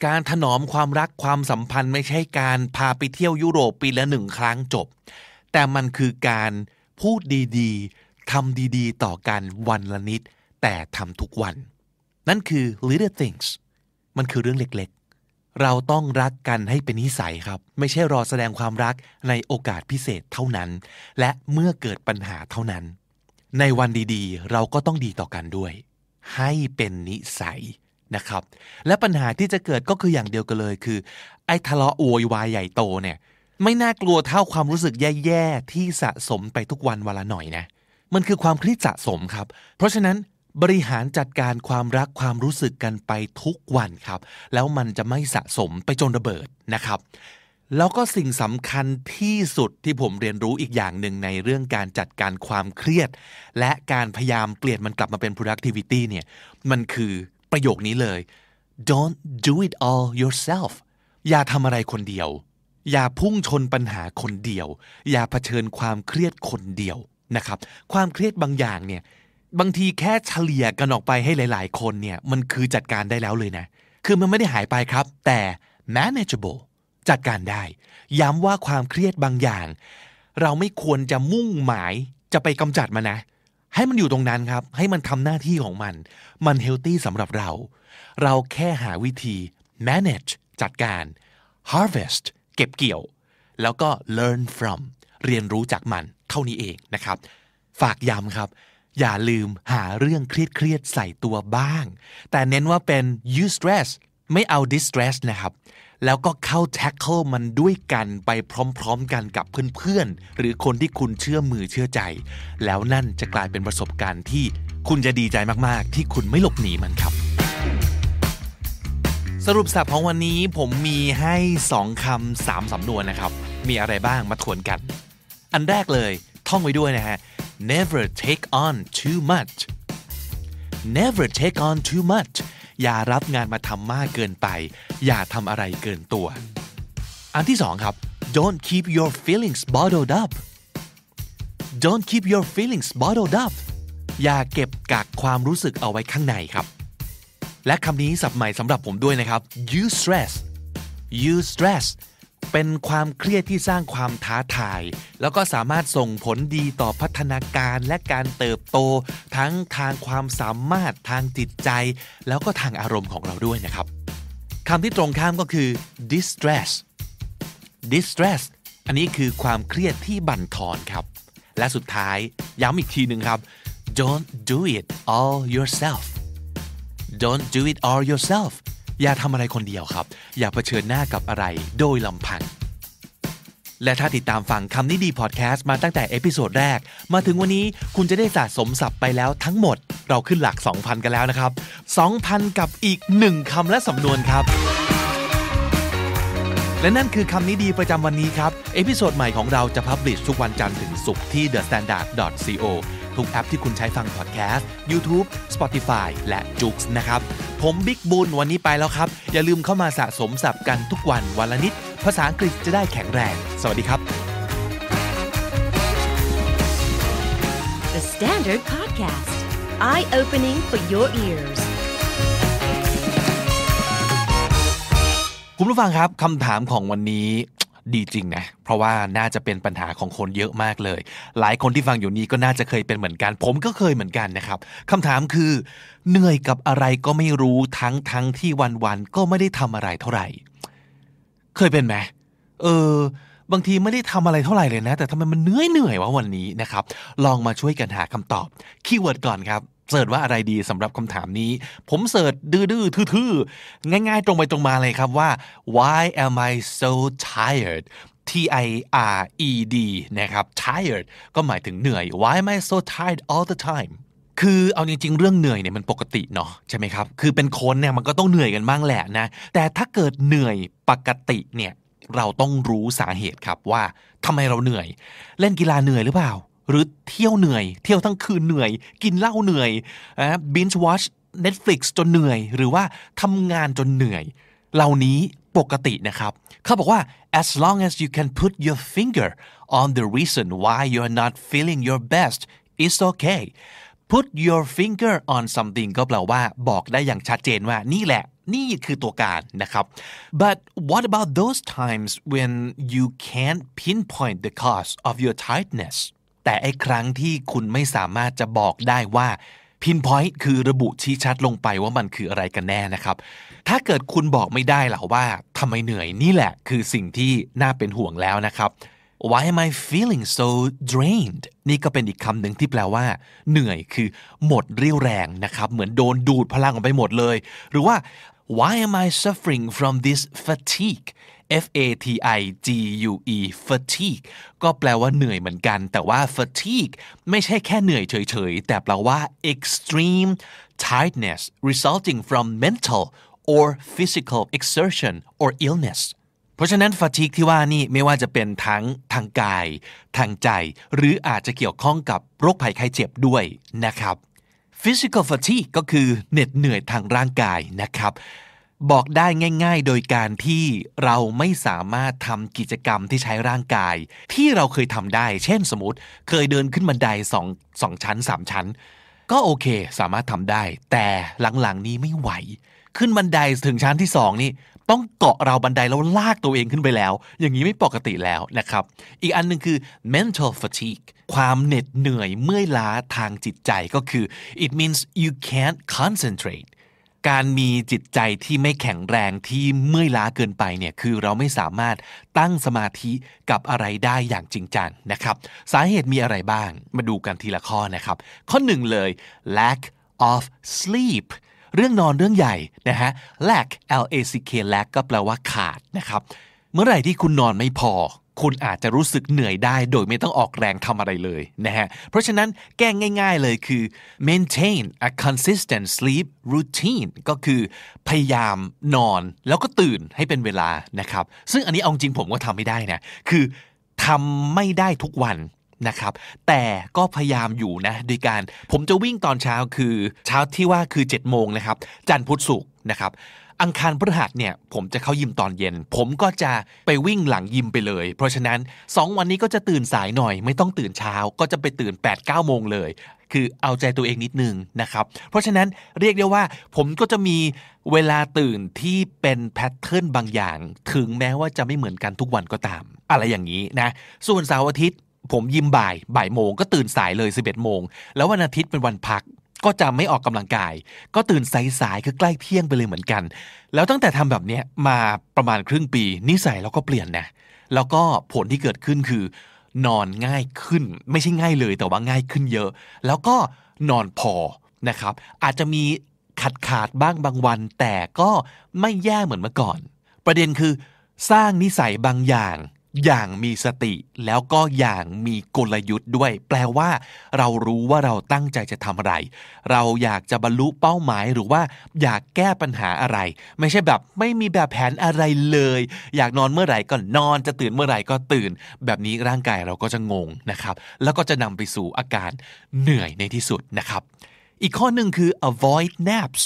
การถนอมความรักความสัมพันธ์ไม่ใช่การพาไปเที่ยวยุโรปปีละหนึ่งครั้งจบ แต่มันคือการพูดดีๆทำดีๆ ต่อกันวันละนิด แต่ทำทุกวัน นั่นคือ little things มันคือเรื่องเล็กๆ เราต้องรักกันให้เป็นนิสัยครับ ไม่ใช่รอแสดงความรักในโอกาสพิเศษเท่านั้น และเมื่อเกิดปัญหาเท่านั้น ในวันดีๆ เราก็ต้องดีต่อกันด้วย ให้เป็นนิสัยนะครับ และปัญหาที่จะเกิดก็คืออย่างเดียวกันเลยคือ ไอ้ทะเลาะโวยวายใหญ่โตเนี่ย ไม่น่ากลัวเท่าความรู้สึกแย่ๆที่สะสมไปทุกวันวันละหน่อยนะ มันคือความเครียดสะสมครับ เพราะฉะนั้นบริหารจัดการความรักความรู้สึกกันไปทุกวันครับ แล้วมันจะไม่สะสมไปจนระเบิดนะครับ แล้วก็สิ่งสำคัญที่สุดที่ผมเรียนรู้อีกอย่างหนึ่งในเรื่องการจัดการความเครียด และการพยายามเปลี่ยนมันกลับมาเป็น productivity เนี่ยมันคือประโยคนี้เลย don't do it all yourself อย่าทำอะไรคนเดียว อย่าพุ่งชนปัญหาคนเดียว อย่าเผชิญความเครียดคนเดียวนะครับ ความเครียดบางอย่างเนี่ยบางทีแค่เฉลี่ยกันออกไปให้หลาย ๆ คนเนี่ยมันคือจัดการได้แล้วเลยนะ คือมันไม่ได้หายไปครับแต่ manageable จัดการได้ ย้ำว่าความเครียดบางอย่าง เราไม่ควรจะมุ่งหมายจะไปกำจัดมันนะ ให้มันอยู่ตรงนั้นครับ ให้มันทำหน้าที่ของมัน มันเฮลตี้สำหรับเรา เราแค่หาวิธี manage จัดการ harvest เก็บเกี่ยว แล้วก็ learn from เรียนรู้จากมันเท่านี้เองนะครับ ฝากย้ำครับ อย่าลืมหาเรื่องเครียดๆใส่ตัวบ้าง แต่เน้นว่าเป็น you stress ไม่เอา distress นะครับ แล้วก็เข้า tackle มันด้วยกันไปพร้อมๆกันกับเพื่อนๆ หรือคนที่คุณเชื่อมือเชื่อใจ แล้วนั่นจะกลายเป็นประสบการณ์ที่คุณจะดีใจมากๆ ที่คุณไม่หลบหนีมันครับ สรุปสับของวันนี้ผมมีให้สองคำสามสำนวนนะครับ มีอะไรบ้างมาทวนกัน อันแรกเลยท่องไว้ด้วยนะฮะ never take on too much never take on too much อย่ารับงานมาทำมากเกินไป อย่าทำอะไรเกินตัว อันที่สองครับ don't keep your feelings bottled up don't keep your feelings bottled up อย่าเก็บกักความรู้สึกเอาไว้ข้างในครับ และคำนี้สับใหม่สำหรับผมด้วยนะครับ you stress you stress เป็นความเครียดที่สร้างความท้าทาย แล้วก็สามารถส่งผลดีต่อพัฒนาการและการเติบโต ทั้งทางความสามารถทางจิตใจ แล้วก็ทางอารมณ์ของเราด้วยนะครับคำที่ตรงข้ามก็คือ distress distress อันนี้คือความเครียดที่บั่นทอนครับ และสุดท้ายย้ำอีกทีหนึ่งครับ don't do it all yourself don't do it all yourself อย่าทำอะไรคนเดียวครับ อย่าเผชิญหน้ากับอะไรโดยลำพัง และถ้าติดตามฟังคำนี้ดีพอดแคสต์มาตั้งแต่ episode แรก มาถึงวันนี้คุณจะได้สะสมศัพท์ไปแล้วทั้งหมด เราขึ้นหลัก 2,000 กันแล้วนะครับ 2,000 กับอีก 1คำและสำนวนครับและนั่นคือคำนี้ดีประจำวันนี้ครับ episode ใหม่ของเราจะ publish ทุกวันจันทร์ถึงศุกร์ที่ thestandard.co ทุกแอปที่คุณใช้ฟังพอดแคสต์ YouTube Spotify และ j o o x นะครับ ผมบิ๊กบุญวันนี้ไปแล้วครับ อย่าลืมเข้ามาสะสมศัพท์กันทุกวันวันละนิด ภาษาอังกฤษจะได้แข็งแรง สวัสดีครับ The Standard Podcast, eye opening for your ears. คุณผู้ฟังครับคำถามของวันนี้ ดีจริงนะ เพราะว่าน่าจะเป็นปัญหาของคนเยอะมากเลย หลายคนที่ฟังอยู่นี้ก็น่าจะเคยเป็นเหมือนกัน ผมก็เคยเหมือนกันนะครับคำถามคือ เหนื่อยกับอะไรก็ไม่รู้ทั้งทั้งที่วันๆก็ไม่ได้ทำอะไรเท่าไหร่ เคยเป็นไหมเออบางทีไม่ได้ทำอะไรเท่าไหร่เลยนะ แต่ทำไมมันเหนื่อยเหนื่อยวะวันนี้นะครับ ลองมาช่วยกันหาคำตอบคีย์เวิร์ดก่อนครับ เสิร์ชว่าอะไรดีสำหรับคำถามนี้ ผมเสิร์ชดื้อๆทื่อๆง่ายๆ ตรงไปตรงมาเลยครับว่า why am I so tired T I R E D นะครับ tired ก็หมายถึงเหนื่อย why am I so tired all the time คือเอาจริงๆเรื่องเหนื่อยเนี่ยมันปกติเนาะใช่ไหมครับคือเป็นคนเนี่ยมันก็ต้องเหนื่อยกันบ้างแหละนะแต่ถ้าเกิดเหนื่อยปกติเนี่ยเราต้องรู้สาเหตุครับว่าทำไมเราเหนื่อย เล่นกีฬาเหนื่อยหรือเปล่า หรือเที่ยวเหนื่อย เที่ยวทั้งคืนเหนื่อย กินเหล้าเหนื่อยนะ binge watch Netflix จนเหนื่อย หรือว่าทำงานจนเหนื่อย เหล่านี้ปกตินะครับ เขาบอกว่า as long as you can put your finger on the reason why you're not feeling your best it's okay put your finger on something ก็แปลว่าบอกได้อย่างชัดเจนว่านี่แหละ นี่คือตัวการนะครับ but what about those times when you can't pinpoint the cause of your tiredness แต่ไอ้ครั้งที่คุณไม่สามารถจะบอกได้ว่า pinpoint คือระบุชี้ชัดลงไปว่ามันคืออะไรกันแน่นะครับ ถ้าเกิดคุณบอกไม่ได้หรอว่าทำไมเหนื่อยนี่แหละคือสิ่งที่น่าเป็นห่วงแล้วนะครับ Why am I feeling so drained นี่ก็เป็นอีกคำหนึ่งที่แปลว่า เหนื่อยคือหมดเรี่ยวแรงนะครับ เหมือนโดนดูดพลังออกไปหมดเลย หรือว่า Why am I suffering from this fatigue F A T I G U E fatigue ก็แปลว่าเหนื่อยเหมือนกัน แต่ว่า fatigue ไม่ใช่แค่เหนื่อยเฉยๆ แต่แปลว่า extreme tiredness resulting from mental or physical exertion or illness เพราะฉะนั้น fatigue ที่ว่านี่ไม่ว่าจะเป็นทั้งทางกาย ทางใจ หรืออาจจะเกี่ยวข้องกับโรคภัยไข้เจ็บด้วยนะครับ physical fatigue ก็คือเหน็ดเหนื่อยทางร่างกายนะครับ บอกได้ง่าย ๆ โดยการที่เราไม่สามารถทำกิจกรรมที่ใช้ร่างกาย ที่เราเคยทำได้ เช่นสมมติเคยเดินขึ้นบันไดสองสองชั้นสามชั้น ก็โอเคสามารถทำได้ แต่หลังๆนี้ไม่ไหว ขึ้นบันไดถึงชั้นที่สองนี่ต้องเกาะราวบันไดแล้วลากตัวเองขึ้นไปแล้ว อย่างนี้ไม่ปกติแล้วนะครับ อีกอันหนึ่งคือ mental fatigue ความเหน็ดเหนื่อยเมื่อยล้าทางจิตใจก็คือ it means you can't concentrate การมีจิตใจที่ไม่แข็งแรงที่เมื่อยล้าเกินไปเนี่ยคือเราไม่สามารถตั้งสมาธิกับอะไรได้อย่างจริงจังนะครับ สาเหตุมีอะไรบ้างมาดูกันทีละข้อนะครับ ข้อหนึ่งเลย lack of sleep เรื่องนอนเรื่องใหญ่นะฮะ lack L A C K lack ก็แปลว่าขาดนะครับ เมื่อไหร่ที่คุณนอนไม่พอ คุณอาจจะรู้สึกเหนื่อยได้ โดยไม่ต้องออกแรงทำอะไรเลยนะฮะ เพราะฉะนั้นแก้ง่ายๆเลยคือ maintain a consistent sleep routine ก็คือพยายามนอนแล้วก็ตื่นให้เป็นเวลานะครับ ซึ่งอันนี้เอาจริงผมก็ทำไม่ได้นะ คือทำไม่ได้ทุกวันนะครับแต่ก็พยายามอยู่นะโดยการผมจะวิ่งตอนเช้าคือเช้าที่ว่าคือ7จ็ดโมงนะครับจันทร์พุธศุกร์นะครับ อังคารพฤหัสเนี่ยผมจะเข้ายิมตอนเย็น ผมก็จะไปวิ่งหลังยิมไปเลย เพราะฉะนั้น 2 วันนี้ก็จะตื่นสายหน่อย ไม่ต้องตื่นเช้าก็จะไปตื่น 8 9โมงเลย คือเอาใจตัวเองนิดนึงนะครับ เพราะฉะนั้นเรียกได้ว่า ผมก็จะมีเวลาตื่นที่เป็นแพทเทิร์นบางอย่าง ถึงแม้ว่าจะไม่เหมือนกันทุกวันก็ตาม อะไรอย่างนี้นะ ส่วนเสาร์อาทิตย์ผมยิมบ่ายบ่ายโมงก็ตื่นสายเลย 11โมงแล้ววันอาทิตย์เป็นวันพัก ก็จะไม่ออกกำลังกาย ก็ตื่นสายๆคือใกล้เที่ยงไปเลยเหมือนกัน แล้วตั้งแต่ทำแบบเนี้ยมาประมาณครึ่งปี นิสัยเราก็เปลี่ยนนะแล้วก็ผลที่เกิดขึ้นคือ นอนง่ายขึ้น ไม่ใช่ง่ายเลยแต่ว่าง่ายขึ้นเยอะ แล้วก็นอนพอนะครับ อาจจะมีขาดขาดบ้างบางวัน แต่ก็ไม่แย่เหมือนเมื่อก่อน ประเด็นคือ สร้างนิสัยบางอย่าง อย่างมีสติ แล้วก็อย่างมีกลยุทธ์ด้วย แปลว่า เรารู้ว่าเราตั้งใจจะทำอะไร เราอยากจะบรรลุเป้าหมายหรือว่า อยากแก้ปัญหาอะไร ไม่ใช่แบบไม่มีแบบแผนอะไรเลย อยากนอนเมื่อไหร่ก็นอนจะตื่นเมื่อไหร่ก็ตื่น แบบนี้ร่างกายเราก็จะงงนะครับ แล้วก็จะนำไปสู่อาการเหนื่อยในที่สุดนะครับ อีกข้อหนึ่งคือ avoid naps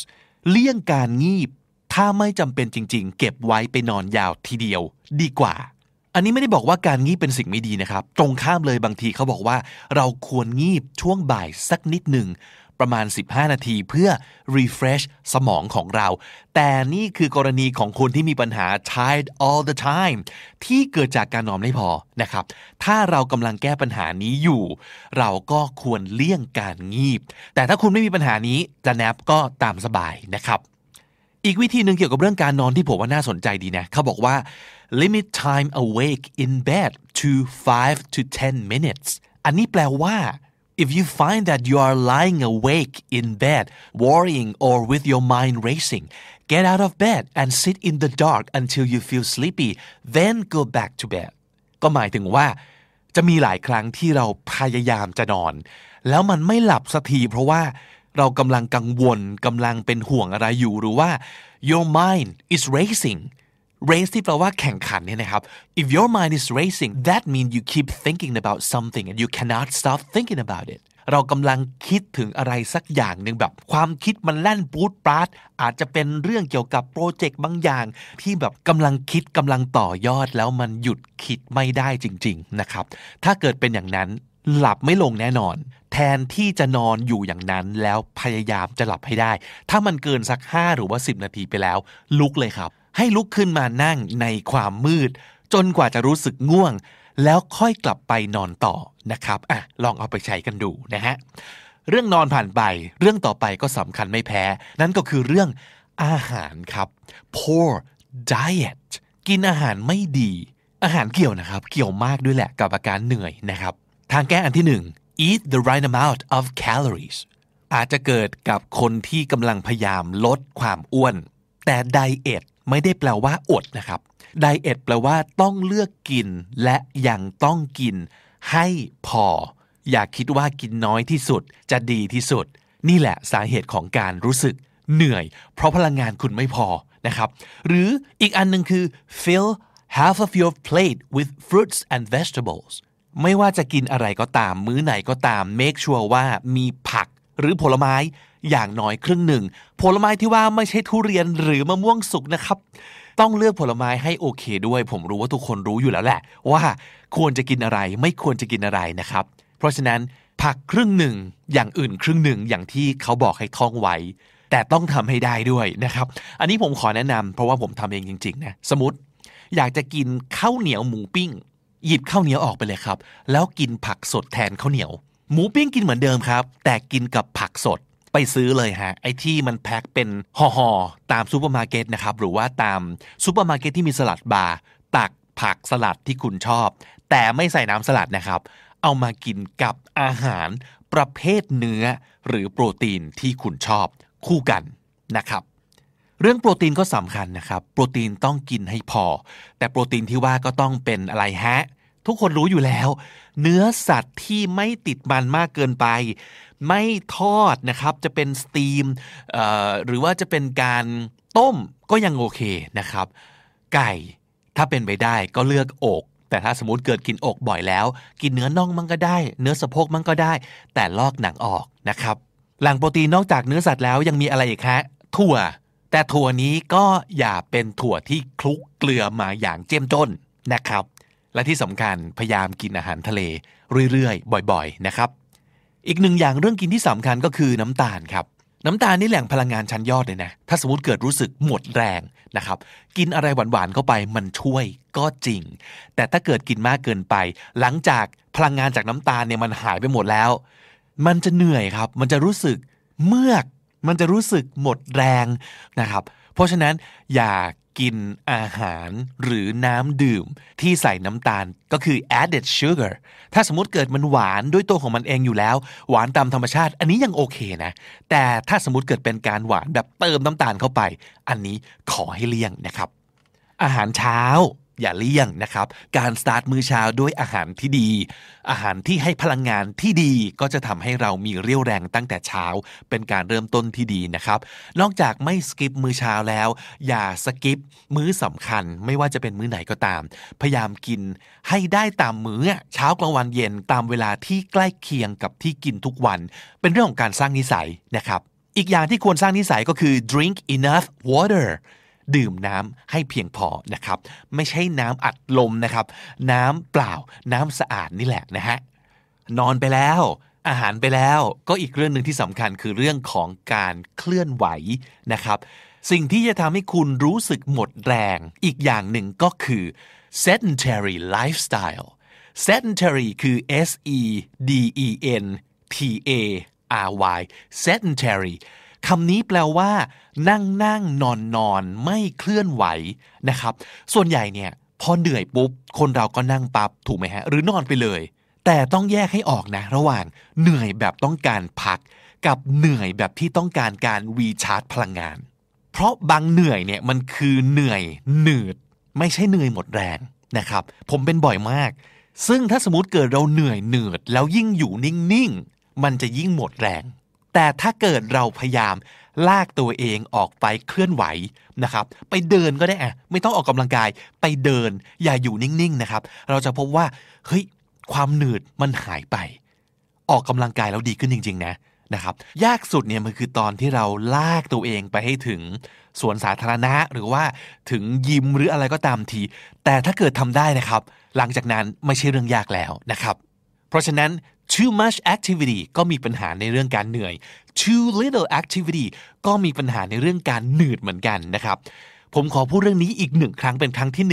เลี่ยงการงีบ ถ้าไม่จำเป็นจริง ๆ เก็บไว้ไปนอนยาวทีเดียว ดีกว่า อันนี้ไม่ได้บอกว่าการงีบเป็นสิ่งไม่ดีนะครับ ตรงข้ามเลยบางทีเขาบอกว่า เราควรงีบช่วงบ่ายสักนิดหนึ่งประมาณ 15 นาทีเพื่อ refresh สมองของเรา แต่นี่คือกรณีของคนที่มีปัญหา tired all the time ที่เกิดจากการนอนไม่พอนะครับ ถ้าเรากำลังแก้ปัญหานี้อยู่ เราก็ควรเลี่ยงการงีบ แต่ถ้าคุณไม่มีปัญหานี้จะแนบก็ตามสบายนะครับ อีกวิธีหนึ่งเกี่ยวกับเรื่องการนอนที่ผมว่าน่าสนใจดีนะ เขาบอกว่า limit time awake in bed to 5 to 10 minutes อันนี้แปลว่า if you find that you are lying awake in bed worrying or with your mind racing get out of bed and sit in the dark until you feel sleepy then go back to bed ก็หมายถึงว่า จะมีหลายครั้งที่เราพยายามจะนอน แล้วมันไม่หลับสักทีเพราะว่าเรากำลังกังวลกำลังเป็นห่วงอะไรอยู่หรือว่า your mind is racing race ที่แปลว่าแข่งขันเนี่ยนะครับ if your mind is racing that means you keep thinking about something and you cannot stop thinking about it เรากำลังคิดถึงอะไรสักอย่างหนึ่งแบบ ความคิดมันแล่นปูดปราดอาจจะเป็นเรื่องเกี่ยวกับโปรเจกต์บางอย่าง ที่แบบกำลังคิดกำลังต่อยอดแล้วมันหยุดคิดไม่ได้จริง ๆนะครับ ถ้าเกิดเป็นอย่างนั้นหลับไม่ลงแน่นอน แทนที่จะนอนอยู่อย่างนั้นแล้วพยายามจะหลับให้ได้ ถ้ามันเกินสัก 5 หรือว่า 10 นาทีไปแล้ว ลุกเลยครับ ให้ลุกขึ้นมานั่งในความมืด จนกว่าจะรู้สึกง่วง แล้วค่อยกลับไปนอนต่อนะครับอะลองเอาไปใช้กันดูนะฮะเรื่องนอนผ่านไป เรื่องต่อไปก็สำคัญไม่แพ้ นั่นก็คือเรื่องอาหารครับ poor diet กินอาหารไม่ดี อาหารเกี่ยวนะครับ เกี่ยวมากด้วยแหละกับอาการเหนื่อยนะครับ ทางแก้อันที่หนึ่ง eat the right amount of calories อาจจะเกิดกับคนที่กำลังพยายามลดความอ้วน แต่ไดเอท ไม่ได้แปลว่าอดนะครับไดเอทแปลว่าต้องเลือกกิน และยังต้องกิน ให้พอ อย่าคิดว่ากินน้อยที่สุด จะดีที่สุด นี่แหละสาเหตุของการรู้สึกเหนื่อย เพราะพลังงานคุณไม่พอนะครับ หรืออีกอันหนึ่งคือ fill half of your plate with fruits and vegetables ไม่ว่าจะกินอะไรก็ตาม มื้อไหนก็ตาม make sure ว่ามีผักหรือผลไม้ อย่างน้อยครึ่งหนึ่ง ผลไม้ที่ว่าไม่ใช่ทุเรียนหรือมะม่วงสุกนะครับ ต้องเลือกผลไม้ให้โอเคด้วย ผมรู้ว่าทุกคนรู้อยู่แล้วแหละ ว่าควรจะกินอะไรไม่ควรจะกินอะไรนะครับ เพราะฉะนั้นผักครึ่งหนึ่งอย่างอื่นครึ่งหนึ่งอย่างที่เขาบอกให้ท่องไว้ แต่ต้องทำให้ได้ด้วยนะครับ อันนี้ผมขอแนะนำเพราะว่าผมทำเองจริงๆนะสมมติอยากจะกินข้าวเหนียวหมูปิ้ง หยิบข้าวเหนียวออกไปเลยครับ แล้วกินผักสดแทนข้าวเหนียว หมูปิ้งกินเหมือนเดิมครับ แต่กินกับผักสด ไปซื้อเลยฮะไอ้ที่มันแพ็คเป็นห่อๆตามซูเปอร์มาร์เก็ตนะครับหรือว่าตามซูเปอร์มาร์เก็ตที่มีสลัดบาร์ตักผักสลัดที่คุณชอบ แต่ไม่ใส่น้ำสลัดนะครับ เอามากินกับอาหารประเภทเนื้อหรือโปรตีนที่คุณชอบคู่กันนะครับ เรื่องโปรตีนก็สำคัญนะครับ โปรตีนต้องกินให้พอ แต่โปรตีนที่ว่าก็ต้องเป็นอะไรฮะ ทุกคนรู้อยู่แล้ว เนื้อสัตว์ที่ไม่ติดมันมากเกินไป ไม่ทอดนะครับ จะเป็นสตีมหรือว่าจะเป็นการต้มก็ยังโอเคนะครับ ไก่ถ้าเป็นไปได้ก็เลือกอกแต่ถ้าสมมติเกิดกินอกบ่อยแล้ว กินเนื้อน่องมันก็ได้ เนื้อสะโพกมันก็ได้ แต่ลอกหนังออกนะครับ หลังโปรตีนนอกจากเนื้อสัตว์แล้วยังมีอะไรอีกฮะถั่ว แต่ถั่วนี้ก็อย่าเป็นถั่วที่คลุกเกลือมาอย่างเจ้มจนนะครับ และที่สำคัญพยายามกินอาหารทะเลเรื่อยๆ บ่อย ๆ นะครับ อีกหนึ่งอย่างเรื่องกินที่สำคัญก็คือน้ำตาลครับ น้ำตาลนี่แหล่งพลังงานชั้นยอดเลยนะ ถ้าสมมติเกิดรู้สึกหมดแรงนะครับ กินอะไรหวานๆเข้าไปมันช่วยก็จริง แต่ถ้าเกิดกินมากเกินไป หลังจากพลังงานจากน้ำตาลเนี่ยมันหายไปหมดแล้ว มันจะเหนื่อยครับ มันจะรู้สึกเมือกมันจะรู้สึกหมดแรงนะครับ เพราะฉะนั้นอย่า กินอาหารหรือน้ำดื่มที่ใส่น้ำตาลก็คือ added sugar ถ้าสมมติเกิดมันหวานด้วยตัวของมันเองอยู่แล้ว หวานตามธรรมชาติ อันนี้ยังโอเคนะ แต่ถ้าสมมติเกิดเป็นการหวานแบบเติมน้ำตาลเข้าไป อันนี้ขอให้เลี่ยงนะครับ อาหารเช้า อย่าเลี่ยงนะครับ การสตาร์ทมื้อเช้าด้วยอาหารที่ดี อาหารที่ให้พลังงานที่ดีก็จะทำให้เรามีเรี่ยวแรงตั้งแต่เช้า เป็นการเริ่มต้นที่ดีนะครับ นอกจากไม่สกิปมื้อเช้าแล้ว อย่าสกิปมื้อสำคัญ ไม่ว่าจะเป็นมื้อไหนก็ตาม พยายามกินให้ได้ตามมื้อเช้ากลางวันเย็นตามเวลาที่ใกล้เคียงกับที่กินทุกวัน เป็นเรื่องของการสร้างนิสัยนะครับอีกอย่างที่ควรสร้างนิสัยก็คือ drink enough water ดื่มน้ำให้เพียงพอนะครับ ไม่ใช่น้ำอัดลมนะครับ น้ำเปล่า น้ำสะอาดนี่แหละนะฮะ นอนไปแล้ว อาหารไปแล้ว ก็อีกเรื่องหนึ่งที่สำคัญคือเรื่องของการเคลื่อนไหวนะครับ สิ่งที่จะทำให้คุณรู้สึกหมดแรง อีกอย่างหนึ่งก็คือ sedentary lifestyle sedentary คือ S E D E N T A R Y sedentary คำนี้แปลว่า นั่งนั่งนอนนอนไม่เคลื่อนไหวนะครับ ส่วนใหญ่เนี่ยพอเหนื่อยปุ๊บ คนเราก็นั่งปับ๊บถูกไหมฮะ หรือนอนไปเลย แต่ต้องแยกให้ออกนะ ระหว่างเหนื่อยแบบต้องการพัก กับเหนื่อยแบบที่ต้องการการวีชาร์จพลังงาน เพราะบางเหนื่อยเนี่ยมันคือเหนื่อยหนืด ไม่ใช่เหนื่อยหมดแรงนะครับ ผมเป็นบ่อยมาก ซึ่งถ้าสมมติเกิดเราเหนื่อยเหนืดแล้วยิ่งอยู่นิ่งๆ มันจะยิ่งหมดแรง แต่ถ้าเกิดเราพยายามลากตัวเองออกไปเคลื่อนไหวนะครับ ไปเดินก็ได้อะไม่ต้องออกกำลังกายไปเดินอย่าอยู่นิ่งๆนะครับ เราจะพบว่าเฮ้ยความหนืดมันหายไป ออกกำลังกายแล้วดีขึ้นจริง ๆ นะนะครับ ยากสุดเนี่ยมันคือตอนที่เราลากตัวเองไปให้ถึงสวนสาธารณะหรือว่าถึงยิมหรืออะไรก็ตามที แต่ถ้าเกิดทำได้นะครับ หลังจากนั้นไม่ใช่เรื่องยากแล้วนะครับ เพราะฉะนั้น too much activity ก็มีปัญหาในเรื่องการเหนื่อย too little activity ก็มีปัญหาในเรื่องการหนืดเหมือนกันนะครับ ผมขอพูดเรื่องนี้อีกหนึ่งครั้งเป็นครั้งที่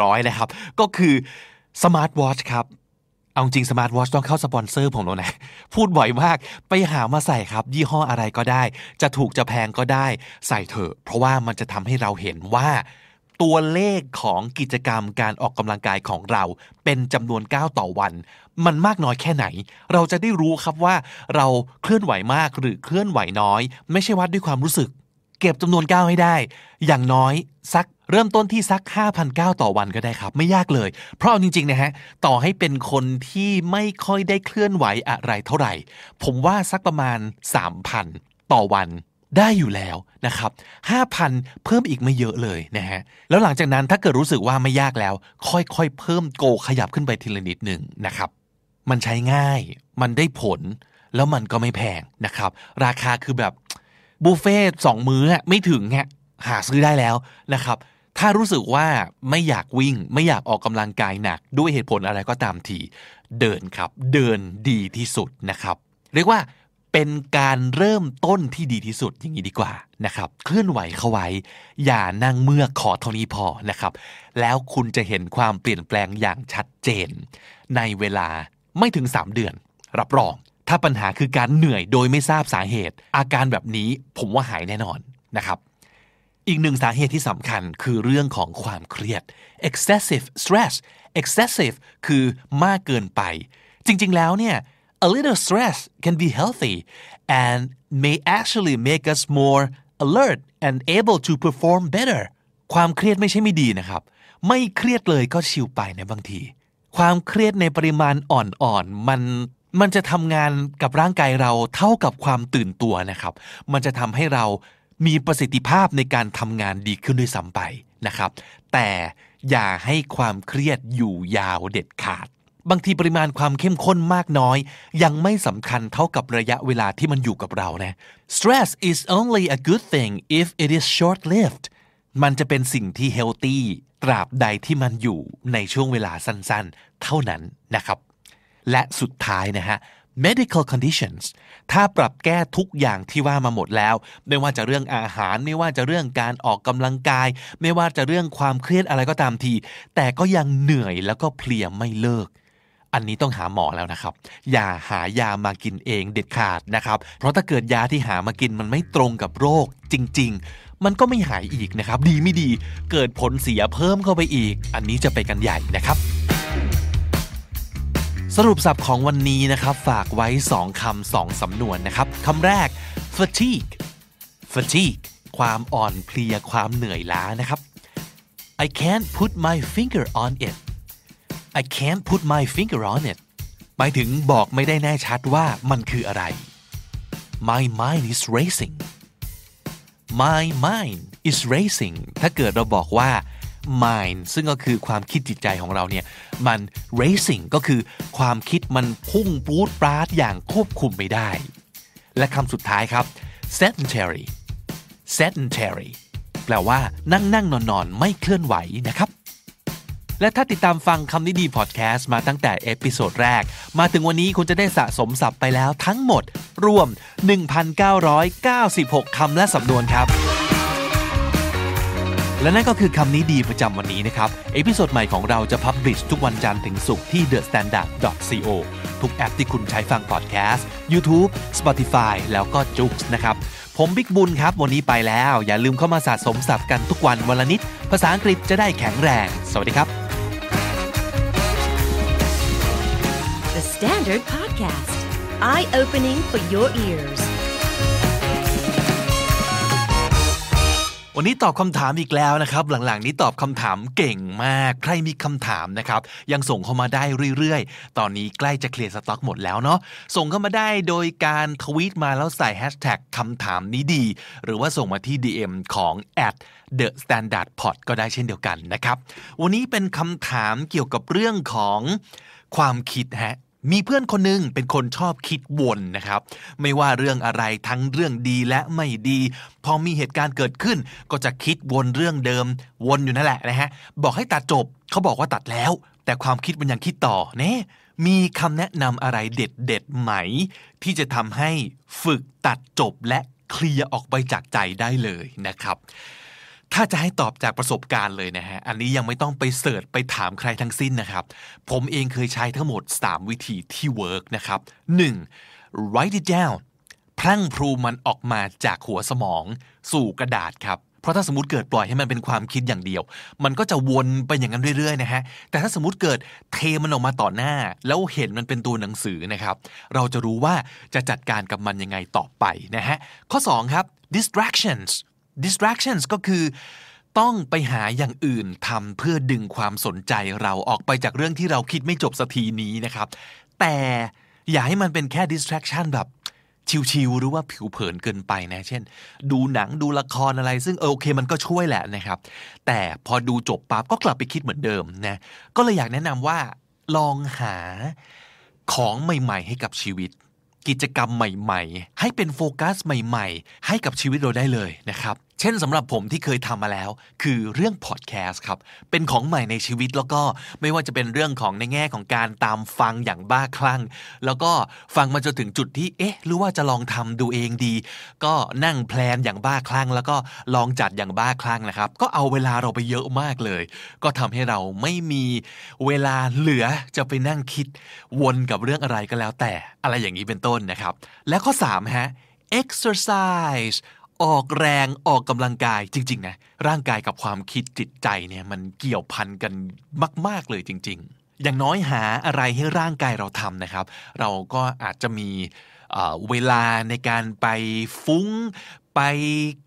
1,400 นะครับ ก็คือ smart watch ครับเอาจริง smart watch ต้องเข้าสปอนเซอร์ผมแล้วนะ พูดบ่อยมากไปหามาใส่ครับ ยี่ห้ออะไรก็ได้ จะถูกจะแพงก็ได้ใส่เถอะ เพราะว่ามันจะทำให้เราเห็นว่า ตัวเลขของกิจกรรมการออกกำลังกายของเรา เป็นจำนวนก้าวต่อวัน มันมากน้อยแค่ไหน เราจะได้รู้ครับว่าเราเคลื่อนไหวมากหรือเคลื่อนไหวน้อย ไม่ใช่วัดด้วยความรู้สึก เก็บจำนวนก้าวให้ได้ อย่างน้อยสักเริ่มต้นที่สัก 5,000ก้าวต่อวันก็ได้ครับ ไม่ยากเลย เพราะจริงๆนะฮะต่อให้เป็นคนที่ไม่ค่อยได้เคลื่อนไหวอะไรเท่าไหร่ ผมว่าสักประมาณ 3,000 ต่อวัน ได้อยู่แล้วนะครับ5,000 เพิ่มอีกไม่เยอะเลยนะฮะ แล้วหลังจากนั้นถ้าเกิดรู้สึกว่าไม่ยากแล้ว ค่อยๆ เพิ่มโกขยับขึ้นไปทีละนิดหนึ่งนะครับ มันใช้ง่าย มันได้ผล แล้วมันก็ไม่แพงนะครับ ราคาคือแบบบุฟเฟ่สองมื้อไม่ถึงฮะหาซื้อได้แล้วนะครับ ถ้ารู้สึกว่าไม่อยากวิ่ง ไม่อยากออกกำลังกายหนัก ด้วยเหตุผลอะไรก็ตามที เดินครับ เดินดีที่สุดนะครับ เรียกว่า เป็นการเริ่มต้นที่ดีที่สุดอย่างนี้ดีกว่านะครับ เคลื่อนไหวเข้าไว้ อย่านั่งเมื่อกขอเท่านี้พอนะครับ แล้วคุณจะเห็นความเปลี่ยนแปลงอย่างชัดเจน ในเวลาไม่ถึง 3 เดือน รับรอง ถ้าปัญหาคือการเหนื่อยโดยไม่ทราบสาเหตุ อาการแบบนี้ผมว่าหายแน่นอนนะครับอีกหนึ่งสาเหตุที่สำคัญคือเรื่องของความเครียด excessive stress excessive คือมากเกินไป จริง ๆ แล้วเนี่ย a little stress can be healthy and may actually make us more alert and able to perform better ความเครียดไม่ใช่ไม่ดีนะครับ ไม่เครียดเลยก็ชิลไปนะบางที ความเครียดในปริมาณอ่อนๆมันมันจะทำงานกับร่างกายเราเท่ากับความตื่นตัวนะครับ มันจะทำให้เรามีประสิทธิภาพในการทำงานดีขึ้นด้วยซ้ำไปนะครับ แต่อย่าให้ความเครียดอยู่ยาวเด็ดขาด บางทีปริมาณความเข้มข้นมากน้อย ยังไม่สำคัญเท่ากับระยะเวลาที่มันอยู่กับเรานะ stress is only a good thing if it is short lived มันจะเป็นสิ่งที่เฮลตี้ตราบใดที่มันอยู่ในช่วงเวลาสั้นๆ เท่านั้นนะครับ และสุดท้ายนะฮะ medical conditions ถ้าปรับแก้ทุกอย่างที่ว่ามาหมดแล้ว ไม่ว่าจะเรื่องอาหาร ไม่ว่าจะเรื่องการออกกำลังกาย ไม่ว่าจะเรื่องความเครียดอะไรก็ตามที แต่ก็ยังเหนื่อยแล้วก็เพลียไม่เลิก อันนี้ต้องหาหมอแล้วนะครับ อย่าหายามากินเองเด็ดขาดนะครับ เพราะถ้าเกิดยาที่หามากินมันไม่ตรงกับโรคจริง ๆ มันก็ไม่หายอีกนะครับ ดีไม่ดีเกิดผลเสียเพิ่มเข้าไปอีก อันนี้จะไปกันใหญ่นะครับสรุปศัพท์ของวันนี้นะครับ ฝากไว้ 2คำสองสำนวนนะครับคำแรก fatigue fatigue ความอ่อนเพลียความเหนื่อยล้านะครับ I can't put my finger on it I can't put my finger on it หมายถึงบอกไม่ได้แน่ชัดว่ามันคืออะไร My mind is racing My mind is racing ถ้าเกิดเราบอกว่า mind ซึ่งก็คือความคิดจิตใจของเราเนี่ย มัน racing ก็คือความคิดมันพุ่งปรูดปราดอย่างควบคุมไม่ได้ และคำสุดท้ายครับ sedentary sedentary แปลว่านั่งนั่งนอนนอนไม่เคลื่อนไหวนะครับ และถ้าติดตามฟังคำนี้ดีพอดแคสต์มาตั้งแต่ episode แรก มาถึงวันนี้คุณจะได้สะสมศัพท์ไปแล้วทั้งหมด รวม 1,996 คำและสำนวนครับและนั่นก็คือคำนี้ดีประจำวันนี้นะครับ episode ใหม่ของเราจะ publish ทุกวันจันทร์ถึงศุกร์ที่ thestandard.co ทุกแอปที่คุณใช้ฟังพอดแคสต์ YouTube Spotify แล้วก็ j o o x นะครับ ผมบิ๊กบุญครับ วันนี้ไปแล้ว อย่าลืมเข้ามาสะสมศัพท์กันทุกวันวันละนิด ภาษาอังกฤษจะได้แข็งแรง สวัสดีครับ The Standard Podcast, eye opening for your ears. วันนี้ตอบคำถามอีกแล้วนะครับ หลังๆ นี้ตอบคำถามเก่งมาก ใครมีคำถามนะครับ ยังส่งเข้ามาได้เรื่อยๆ ตอนนี้ใกล้จะเคลียร์สต็อกหมดแล้วเนาะ ส่งเข้ามาได้โดยการทวีตมาแล้วใส่แฮชแท็กคำถามนี้ดี หรือว่าส่งมาที่ DM ของ at the standard pod ก็ได้เช่นเดียวกันนะครับ วันนี้เป็นคำถามเกี่ยวกับเรื่องของความคิดฮะ มีเพื่อนคนหนึ่งเป็นคนชอบคิดวนนะครับ ไม่ว่าเรื่องอะไรทั้งเรื่องดีและไม่ดี พอมีเหตุการณ์เกิดขึ้น ก็จะคิดวนเรื่องเดิม วนอยู่นั่นแหละนะฮะ บอกให้ตัดจบเขาบอกว่าตัดแล้ว แต่ความคิดมันยังคิดต่อเน่มีคำแนะนำอะไรเด็ดเด็ดไหม ที่จะทำให้ฝึกตัดจบและเคลียร์ออกไปจากใจได้เลยนะครับ ถ้าจะให้ตอบจากประสบการณ์เลยนะฮะ อันนี้ยังไม่ต้องไปเสิร์ชไปถามใครทั้งสิ้นนะครับ ผมเองเคยใช้ทั้งหมด 3 วิธีที่ work นะครับ 1. write it down พรั่งพรูมันออกมาจากหัวสมองสู่กระดาษครับเพราะถ้าสมมติเกิดปล่อยให้มันเป็นความคิดอย่างเดียว มันก็จะวนไปอย่างนั้นเรื่อยๆนะฮะแต่ถ้าสมมติเกิดเทมันออกมาต่อหน้า แล้วเห็นมันเป็นตัวหนังสือนะครับ เราจะรู้ว่าจะจัดการกับมันยังไงต่อไปนะฮะข้อ 2 ครับ distractions distractions ก็คือต้องไปหาอย่างอื่นทำเพื่อดึงความสนใจเราออกไปจากเรื่องที่เราคิดไม่จบสักทีนี้นะครับ แต่อย่าให้มันเป็นแค่ distraction แบบชิวๆหรือว่าผิวเผินเกินไปนะ เช่น ดูหนังดูละครอะไร ซึ่งเออโอเคมันก็ช่วยแหละนะครับ แต่พอดูจบปั๊บก็กลับไปคิดเหมือนเดิมนะก็เลยอยากแนะนำว่าลองหาของใหม่ๆ ให้กับชีวิต กิจกรรมใหม่ ๆ ให้เป็นโฟกัสใหม่ ๆ ให้กับชีวิตเราได้เลยนะครับ เช่นสำหรับผมที่เคยทำมาแล้ว คือเรื่องพอดแคสต์ครับ เป็นของใหม่ในชีวิตแล้วก็ไม่ว่าจะเป็นเรื่องของในแง่ของการตามฟังอย่างบ้าคลั่ง แล้วก็ฟังมาจนถึงจุดที่เอ๊ะ หรือว่าจะลองทำดูเองดี ก็นั่งแพลนอย่างบ้าคลั่ง แล้วก็ลองจัดอย่างบ้าคลั่งนะครับ ก็เอาเวลาเราไปเยอะมากเลย ก็ทำให้เราไม่มีเวลาเหลือจะไปนั่งคิดวนกับเรื่องอะไรก็แล้วแต่อะไรอย่างนี้เป็นต้นนะครับ และข้อ3ฮะ exercise ออกแรงออกกำลังกายจริง ๆ นะ ร่างกายกับความคิดจิตใจเนี่ยมันเกี่ยวพันกันมาก ๆ เลยจริง ๆ อย่างน้อยหาอะไรให้ร่างกายเราทำนะครับ เราก็อาจจะมีเอ่อเวลาในการไปฟุ้งไป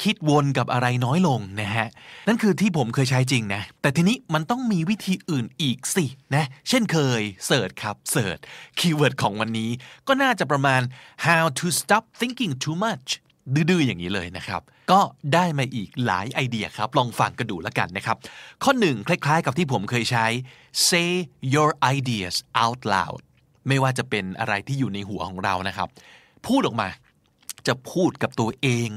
คิดวนกับอะไรน้อยลงนะฮะ นั่นคือที่ผมเคยใช้จริงนะ แต่ทีนี้มันต้องมีวิธีอื่นอีกสินะ เช่นเคยเสิร์ชครับเสิร์ชkeyword ของวันนี้ ก็น่าจะประมาณ how to stop thinking too much ดื้อๆอย่างนี้เลยนะครับ ก็ได้มาอีกหลายไอเดียครับ ลองฟังกันดูแล้วกันนะครับ ข้อหนึ่งคล้ายๆ กับที่ผมเคยใช้ say your ideas out loud ไม่ว่าจะเป็นอะไรที่อยู่ในหัวของเรานะครับ พูดออกมา จะพูดกับตัวเอง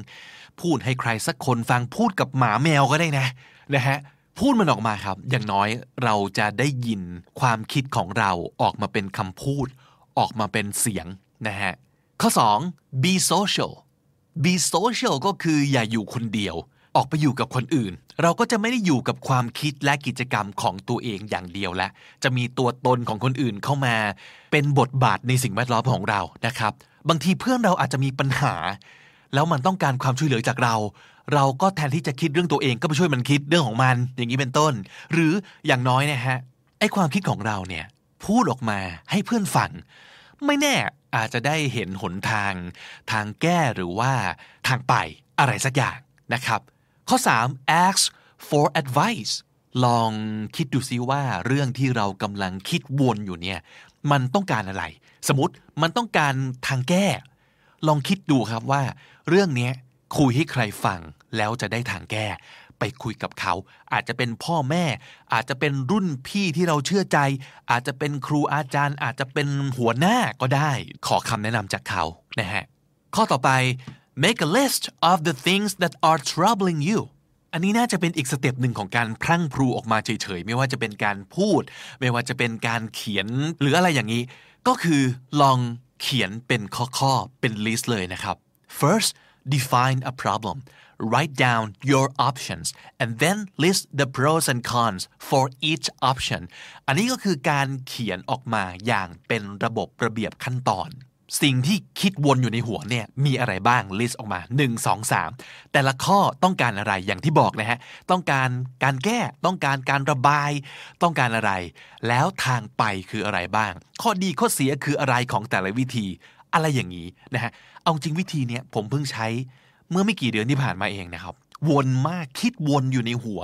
พูดให้ใครสักคนฟังพูดกับหมาแมวก็ได้นะนะฮะพูดมันออกมาครับ อย่างน้อยเราจะได้ยินความคิดของเราออกมาเป็นคำพูด ออกมาเป็นเสียงนะฮะข้อ 2 be social be social ก็คืออย่าอยู่คนเดียว ออกไปอยู่กับคนอื่น เราก็จะไม่ได้อยู่กับความคิดและกิจกรรมของตัวเองอย่างเดียวแล้วจะมีตัวตนของคนอื่นเข้ามา เป็นบทบาทในสิ่งแวดล้อมของเรานะครับ บางทีเพื่อนเราอาจจะมีปัญหา แล้วมันต้องการความช่วยเหลือจากเรา เราก็แทนที่จะคิดเรื่องตัวเองก็ไปช่วยมันคิดเรื่องของมัน อย่างนี้เป็นต้น หรืออย่างน้อยนะฮะไอความคิดของเราเนี่ยพูดออกมาให้เพื่อนฟัง ไม่แน่อาจจะได้เห็นหนทางทางแก้หรือว่าทางไปอะไรสักอย่างนะครับ ข้อ 3 ask for advice ลองคิดดูซิว่าเรื่องที่เรากำลังคิดวนอยู่เนี่ยมันต้องการอะไร สมมติมันต้องการทางแก้ ลองคิดดูครับว่า เรื่องนี้คุยให้ใครฟังแล้วจะได้ทางแก้ ไปคุยกับเขา อาจจะเป็นพ่อแม่ อาจจะเป็นรุ่นพี่ที่เราเชื่อใจ อาจจะเป็นครูอาจารย์ อาจจะเป็นหัวหน้าก็ได้ ขอคำแนะนำจากเขานะฮะข้อต่อไป make a list of the things that are troubling you อันนี้น่าจะเป็นอีก step หนึ่งของการพรั่งพรูออกมาเฉยๆ ไม่ว่าจะเป็นการพูด ไม่ว่าจะเป็นการเขียนหรืออะไรอย่างนี้ ก็คือลองเขียนเป็นข้อๆ เป็น list เลยนะครับ first define a problem write down your options and then list the pros and cons for each option อันนี้ก็คือการเขียนออกมาอย่างเป็นระบบระเบียบขั้นตอน สิ่งที่คิดวนอยู่ในหัวเนี่ยมีอะไรบ้าง list ออกมา 1 2 3 แต่ละข้อต้องการอะไรอย่างที่บอกนะฮะ ต้องการการแก้ ต้องการการระบาย ต้องการอะไร แล้วทางไปคืออะไรบ้าง ข้อดีข้อเสียคืออะไรของแต่ละวิธี อะไรอย่างนี้นะฮะ เอาจริงวิธีเนี้ยผมเพิ่งใช้ เมื่อไม่กี่เดือนที่ผ่านมาเองนะครับ วนมากคิดวนอยู่ในหัว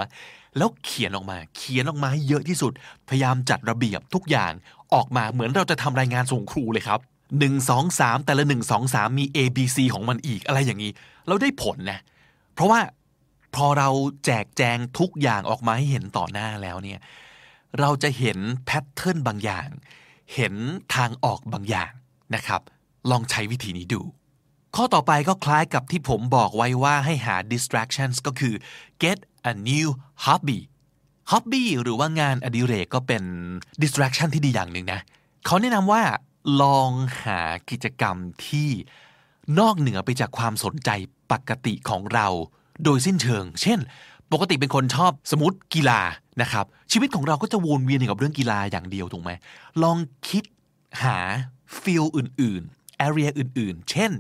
แล้วเขียนออกมา เขียนออกมาให้เยอะที่สุด พยายามจัดระเบียบทุกอย่างออกมาเหมือนเราจะทำรายงานส่งครูเลยครับหนึ่งสองสามแต่ละหนึ่งสองสามมี A B C ของมันอีกอะไรอย่างนี้ เราได้ผลนะเพราะว่าพอเราแจกแจงทุกอย่างออกมาให้เห็นต่อหน้าแล้วเนี่ยเราจะเห็นแพทเทิร์นบางอย่าง เห็นทางออกบางอย่างนะครับ ลองใช้วิธีนี้ดู ข้อต่อไปก็คล้ายกับที่ผมบอกไว้ว่าให้หา distractions ก็คือ get a new hobby hobby หรือว่างานอดิเรกก็เป็น distraction ที่ดีอย่างหนึ่งนะเขาแนะนำว่าลองหากิจกรรมที่นอกเหนือไปจากความสนใจปกติของเรา โดยสิ้นเชิง เช่น ปกติเป็นคนชอบสมมติกีฬานะครับ ชีวิตของเราก็จะวนเวียนอยู่กับเรื่องกีฬาอย่างเดียวถูกไหมลองคิดหาฟิลอื่นๆ area อื่นๆ เช่น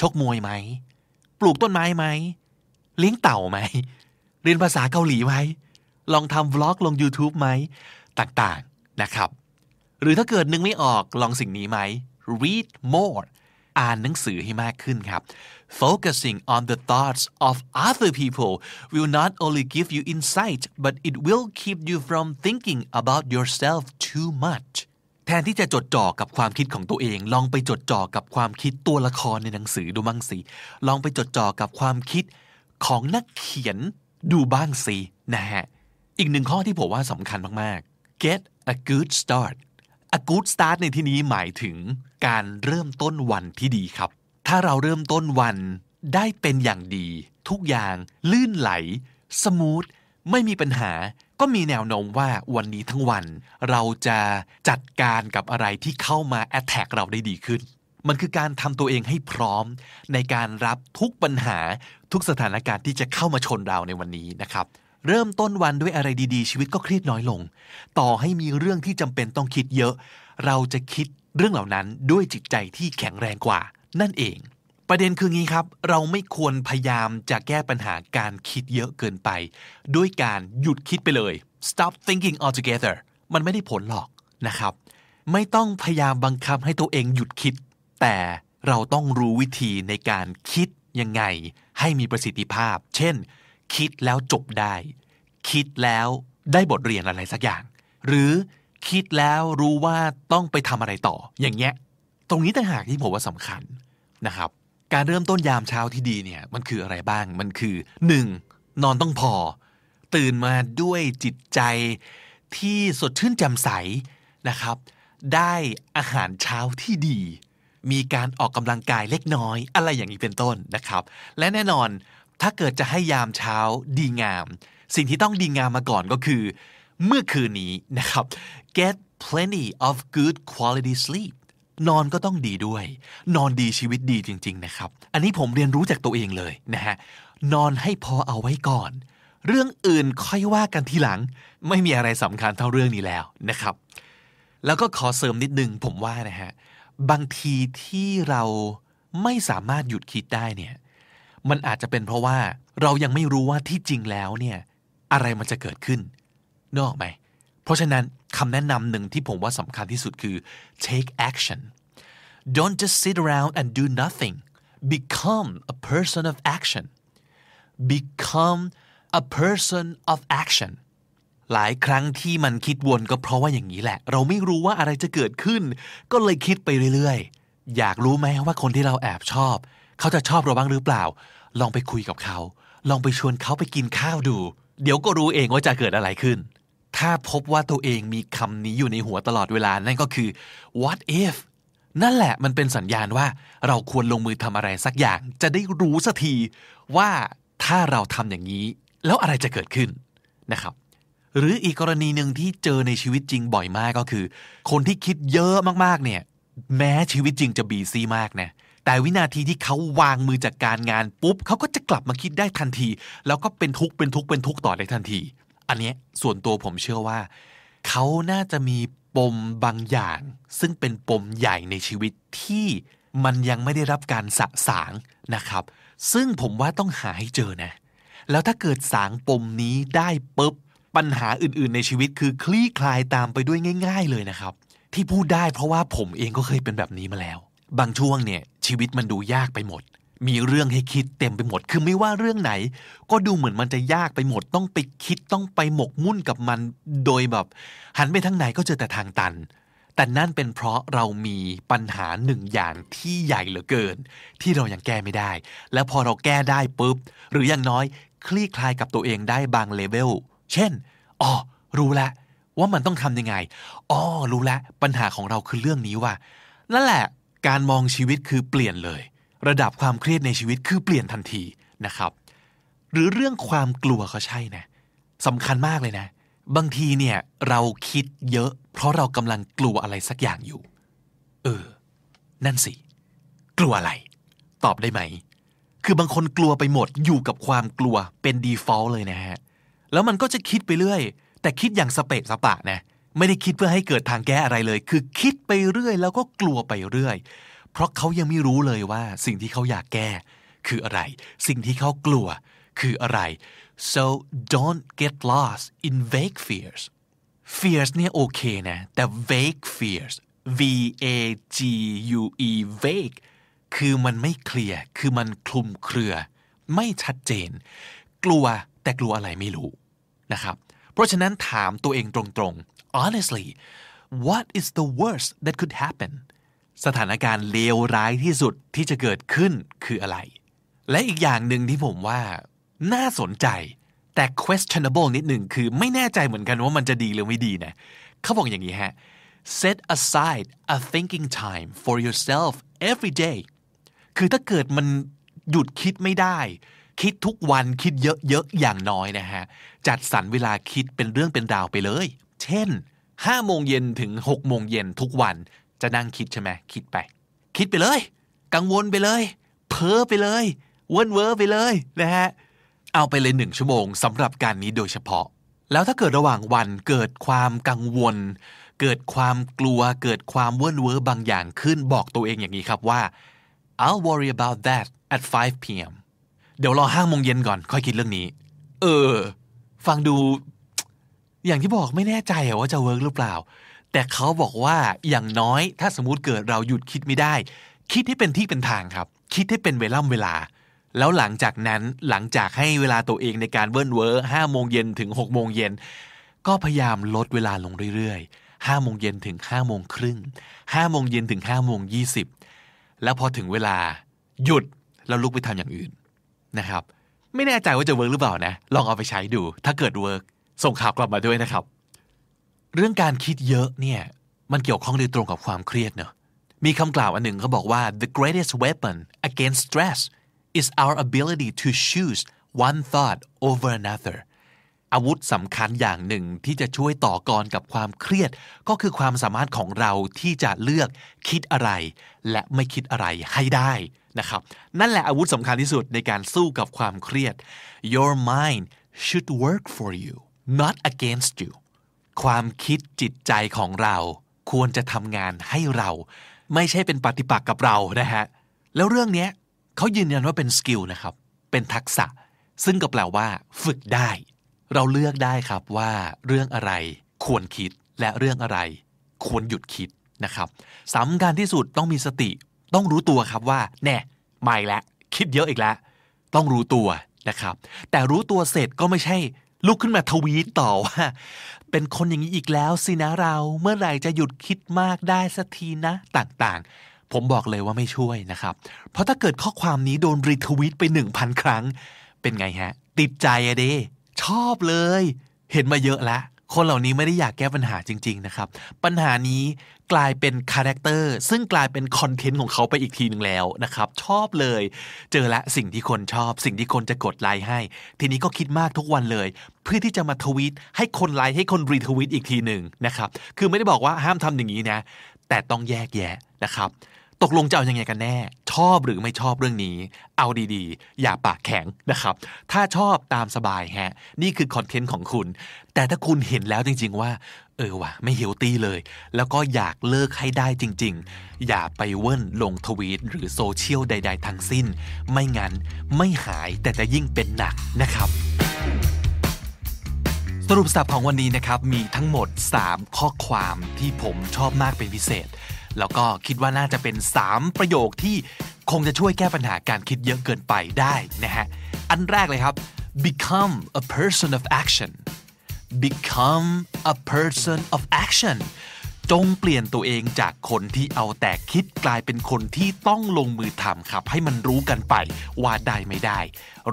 ชกมวยไหม ปลูกต้นไม้ไหม เลี้ยงเต่าไหม เรียนภาษาเกาหลีไหม ลองทำวล็อกลง YouTube ไหม ต่างๆนะครับ หรือถ้าเกิดนึกไม่ออกลองสิ่งนี้ไหม read more อ่านหนังสือให้มากขึ้นครับ focusing on the thoughts of other people will not only give you insight but it will keep you from thinking about yourself too much แทนที่จะจดจ่อกับความคิดของตัวเอง ลองไปจดจ่อกับความคิดตัวละครในหนังสือดูบ้างสิ ลองไปจดจ่อกับความคิดของนักเขียนดูบ้างสินะฮะ อีกหนึ่งข้อที่ผมว่าสำคัญมากๆ get a good start a good start ในที่นี้หมายถึงการเริ่มต้นวันที่ดีครับ ถ้าเราเริ่มต้นวันได้เป็นอย่างดี ทุกอย่างลื่นไหล สมูท ไม่มีปัญหา ก็มีแนวโน้มว่าวันนี้ทั้งวัน เราจะจัดการกับอะไรที่เข้ามาแอ t แทกเราได้ดีขึ้น มันคือการทำตัวเองให้พร้อม ในการรับทุกปัญหาทุกสถานการณ์ที่จะเข้ามาชนเราในวันนี้นะครับเริ่มต้นวันด้วยอะไรดีๆ ชีวิตก็เครียดน้อยลง ต่อให้มีเรื่องที่จำเป็นต้องคิดเยอะ เราจะคิดเรื่องเหล่านั้นด้วยจิตใจที่แข็งแรงกว่า นั่นเอง ประเด็นคืองี้ครับ เราไม่ควรพยายามจะแก้ปัญหาการคิดเยอะเกินไป ด้วยการหยุดคิดไปเลย stop thinking altogether มันไม่ได้ผลหรอกนะครับ ไม่ต้องพยายามบังคับให้ตัวเองหยุดคิด แต่เราต้องรู้วิธีในการคิดยังไง ให้มีประสิทธิภาพ เช่น คิดแล้วจบได้ คิดแล้วได้บทเรียนอะไรสักอย่าง หรือคิดแล้วรู้ว่าต้องไปทำอะไรต่ออย่างเงี้ย ตรงนี้ต่างหากที่ผมว่าสำคัญนะครับ การเริ่มต้นยามเช้าที่ดีเนี่ยมันคืออะไรบ้างมันคือ 1. นอนต้องพอ ตื่นมาด้วยจิตใจที่สดชื่นแจ่มใสนะครับ ได้อาหารเช้าที่ดี มีการออกกำลังกายเล็กน้อย อะไรอย่างนี้เป็นต้นนะครับ และแน่นอนถ้าเกิดจะให้ยามเช้าดีงาม สิ่งที่ต้องดีงามมาก่อนก็คือ เมื่อคืนนี้นะครับ get plenty of good quality sleep นอนก็ต้องดีด้วย นอนดีชีวิตดีจริง ๆ นะครับ อันนี้ผมเรียนรู้จากตัวเองเลยนะฮะนอนให้พอเอาไว้ก่อน เรื่องอื่นค่อยว่ากันทีหลัง ไม่มีอะไรสำคัญเท่าเรื่องนี้แล้วนะครับ แล้วก็ขอเสริมนิดนึงผมว่านะฮะบางทีที่เราไม่สามารถหยุดคิดได้เนี่ยมันอาจจะเป็นเพราะว่าเรายังไม่รู้ว่าที่จริงแล้วเนี่ยอะไรมันจะเกิดขึ้นนอกไหม เพราะฉะนั้นคำแนะนำหนึ่งที่ผมว่าสำคัญที่สุดคือ take action don't just sit around and do nothing become a person of action become a person of action หลายครั้งที่มันคิดวนก็เพราะว่าอย่างนี้แหละ เราไม่รู้ว่าอะไรจะเกิดขึ้น ก็เลยคิดไปเรื่อยๆ อยากรู้ไหมว่าคนที่เราแอบชอบ เขาจะชอบเราบ้างหรือเปล่า ลองไปคุยกับเขา ลองไปชวนเขาไปกินข้าวดู เดี๋ยวก็รู้เองว่าจะเกิดอะไรขึ้น ถ้าพบว่าตัวเองมีคำนี้อยู่ในหัวตลอดเวลา นั่นก็คือ what if นั่นแหละมันเป็นสัญญาณว่าเราควรลงมือทำอะไรสักอย่าง จะได้รู้สักทีว่าถ้าเราทำอย่างนี้ แล้วอะไรจะเกิดขึ้นนะครับ หรืออีกกรณีหนึ่งที่เจอในชีวิตจริงบ่อยมากก็คือ คนที่คิดเยอะมากๆเนี่ย แม้ชีวิตจริงจะบีซีมากนะแต่วินาทีที่เขาวางมือจากการงานปุ๊บเขาก็จะกลับมาคิดได้ทันที แล้วก็เป็นทุกข์เป็นทุกข์เป็นทุกข์ต่อได้ทันที อันนี้ส่วนตัวผมเชื่อว่า เขาน่าจะมีปมบางอย่าง ซึ่งเป็นปมใหญ่ในชีวิตที่มันยังไม่ได้รับการสะสางนะครับ ซึ่งผมว่าต้องหาให้เจอนะ แล้วถ้าเกิดสางปมนี้ได้ปุ๊บปัญหาอื่นๆ ในชีวิตคือคลี่คลายตามไปด้วยง่าย ๆ เลยนะครับ ที่พูดได้เพราะว่าผมเองก็เคยเป็นแบบนี้มาแล้ว บางช่วงเนี่ยชีวิตมันดูยากไปหมด มีเรื่องให้คิดเต็มไปหมด คือไม่ว่าเรื่องไหน ก็ดูเหมือนมันจะยากไปหมด ต้องไปคิดต้องไปหมกมุ่นกับมัน โดยแบบ หันไปทางไหนก็เจอแต่ทางตัน แต่นั่นเป็นเพราะเรามีปัญหาหนึ่งอย่างที่ใหญ่เหลือเกิน ที่เรายังแก้ไม่ได้ แล้วพอเราแก้ได้ปุ๊บ หรืออย่างน้อย คลี่คลายกับตัวเองได้บางเลเวล เช่น อ๋อ รู้แล้วว่ามันต้องทำยังไง อ๋อ รู้แล้วปัญหาของเราคือเรื่องนี้ว่า นั่นแหละ การมองชีวิตคือเปลี่ยนเลย ระดับความเครียดในชีวิตคือเปลี่ยนทันทีนะครับ หรือเรื่องความกลัวก็ใช่นะสำคัญมากเลยนะ บางทีเนี่ยเราคิดเยอะ เพราะเรากำลังกลัวอะไรสักอย่างอยู่ เออ นั่นสิ กลัวอะไร ตอบได้ไหม คือบางคนกลัวไปหมดอยู่กับความกลัวเป็น default เลยนะฮะ แล้วมันก็จะคิดไปเรื่อย แต่คิดอย่างสเปะสปะนะ ไม่ได้คิดเพื่อให้เกิดทางแก้อะไรเลย คือคิดไปเรื่อย แล้วก็กลัวไปเรื่อย เพราะเขายังไม่รู้เลยว่าสิ่งที่เขาอยากแก้คืออะไร สิ่งที่เขากลัวคืออะไร so don't get lost in vague fears fears เนี่ยโอเคนะ แต่ vague fears v a g u e vague คือมันไม่เคลียร์ คือมันคลุมเครือ ไม่ชัดเจน กลัวแต่กลัวอะไรไม่รู้นะครับ เพราะฉะนั้นถามตัวเองตรงๆ honestly what is the worst that could happen สถานการณ์เลวร้ายที่สุดที่จะเกิดขึ้นคืออะไร และอีกอย่างหนึ่งที่ผมว่า น่าสนใจแต่ questionable นิดหนึ่งคือไม่แน่ใจเหมือนกันว่ามันจะดีหรือไม่ดีนะเขาบอกอย่างนี้ฮะ set aside a thinking time for yourself every day คือถ้าเกิดมันหยุดคิดไม่ได้ คิดทุกวันคิดเยอะๆ อย่างน้อยนะฮะ จัดสรรเวลาคิดเป็นเรื่องเป็นราวไปเลย เช่น5โมงเย็นถึง6โมงเย็นทุกวัน จะนั่งคิดใช่ไหมคิดไป คิดไปเลย กังวลไปเลย เพ้อไปเลยเวิ่นเว้อไปเลยนะฮะเอาไปเลยหนึ่งชั่วโมงสำหรับการนี้โดยเฉพาะ แล้วถ้าเกิดระหว่างวันเกิดความกังวล เกิดความกลัวเกิดความเวิ่นเว้อบางอย่างขึ้นบอกตัวเองอย่างนี้ครับว่า I'll worry about that at 5 p.m. เดี๋ยวรอห้าโมงเย็นก่อน ค่อยคิดเรื่องนี้ เออ ฟังดู อย่างที่บอกไม่แน่ใจว่าจะ work หรือเปล่า แต่เขาบอกว่าอย่างน้อยถ้าสมมติเกิดเราหยุดคิดไม่ได้ คิดให้เป็นที่เป็นทางครับ คิดให้เป็นเวล่ำเวลา แล้วหลังจากนั้นหลังจากให้เวลาตัวเองในการเวิร์นเวอร์ห้าโมงเย็นถึงหกโมงเย็นก็พยายามลดเวลาลงเรื่อยๆห้าโมงเย็นถึงห้าโมงครึ่งห้าโมงเย็นถึงห้าโมงยี่สิบแล้วพอถึงเวลาหยุดแล้วลุกไปทำอย่างอื่นนะครับ ไม่แน่ใจว่าจะ work หรือเปล่านะ ลองเอาไปใช้ดู ถ้าเกิด work ส่งข่าวกลับมาด้วยนะครับ เรื่องการคิดเยอะเนี่ยมันเกี่ยวข้องโดยตรงกับความเครียดเนอะมีคำกล่าวอันหนึ่งเขาบอกว่า the greatest weapon against stress is our ability to choose one thought over another อาวุธสำคัญอย่างหนึ่งที่จะช่วยต่อกรกับความเครียด ก็คือความสามารถของเราที่จะเลือกคิดอะไร และไม่คิดอะไรให้ได้นะครับ นั่นแหละอาวุธสำคัญที่สุดในการสู้กับความเครียด your mind should work for you not against you ความคิดจิตใจของเราควรจะทำงานให้เรา ไม่ใช่เป็นปฏิปักษ์กับเรานะฮะแล้วเรื่องนี้เขายืนยันว่าเป็นสกิลนะครับ เป็นทักษะ ซึ่งก็แปลว่า ฝึกได้ เราเลือกได้ครับว่าเรื่องอะไรควรคิดและเรื่องอะไร ควรหยุดคิดนะครับสำคัญที่สุดต้องมีสติ ต้องรู้ตัวครับว่า แน่ไม่แล้วคิดเยอะอีกแล้ว ต้องรู้ตัวนะครับ แต่รู้ตัวเสร็จก็ไม่ใช่ลุกขึ้นมาทวีตต่อว่า เป็นคนอย่างนี้อีกแล้วสินะเรา เมื่อไหร่จะหยุดคิดมากได้สักทีนะ ต่างๆ ผมบอกเลยว่าไม่ช่วยนะครับ เพราะถ้าเกิดข้อความนี้โดนรีทวิตไป 1,000 ครั้ง เป็นไงฮะ ติดใจอะดิชอบเลย เห็นมาเยอะแล้ว คนเหล่านี้ไม่ได้อยากแก้ปัญหาจริง ๆ นะครับ ปัญหานี้กลายเป็น character ซึ่งกลายเป็น content ของเขาไปอีกทีหนึ่งแล้วนะครับ ชอบเลย เจอละสิ่งที่คนชอบ สิ่งที่คนจะกดไลค์ให้ ทีนี้ก็คิดมากทุกวันเลย เพื่อที่จะมาทวีตให้คนไลค์ให้คน retweet อีกทีหนึ่งนะครับ คือไม่ได้บอกว่าห้ามทำอย่างนี้นะ แต่ต้องแยกแยะนะครับ ตกลงจะเอายังไงกันแน่ ชอบหรือไม่ชอบเรื่องนี้ เอาดีๆ อย่าปากแข็งนะครับ ถ้าชอบตามสบายฮะ นี่คือคอนเทนต์ของคุณ แต่ถ้าคุณเห็นแล้วจริง ๆ ว่า เออว่ะไม่เฮลตี้เลย แล้วก็อยากเลิกให้ได้จริง ๆ อย่าไปเว่นลงทวีตหรือโซเชียลใด ๆ ทั้งสิ้น ไม่งั้นไม่หายแต่จะยิ่งเป็นหนักนะครับสรุปสับของวันนี้นะครับ มีทั้งหมด 3 ข้อความที่ผมชอบมากเป็นพิเศษ แล้วก็คิดว่าน่าจะเป็น 3 ประโยคที่คงจะช่วยแก้ปัญหาการคิดเยอะเกินไปได้นะฮะ อันแรกเลยครับ become a person of action become a person of action จงเปลี่ยนตัวเองจากคนที่เอาแต่คิดกลายเป็นคนที่ต้องลงมือทำครับ ให้มันรู้กันไปว่าได้ไม่ได้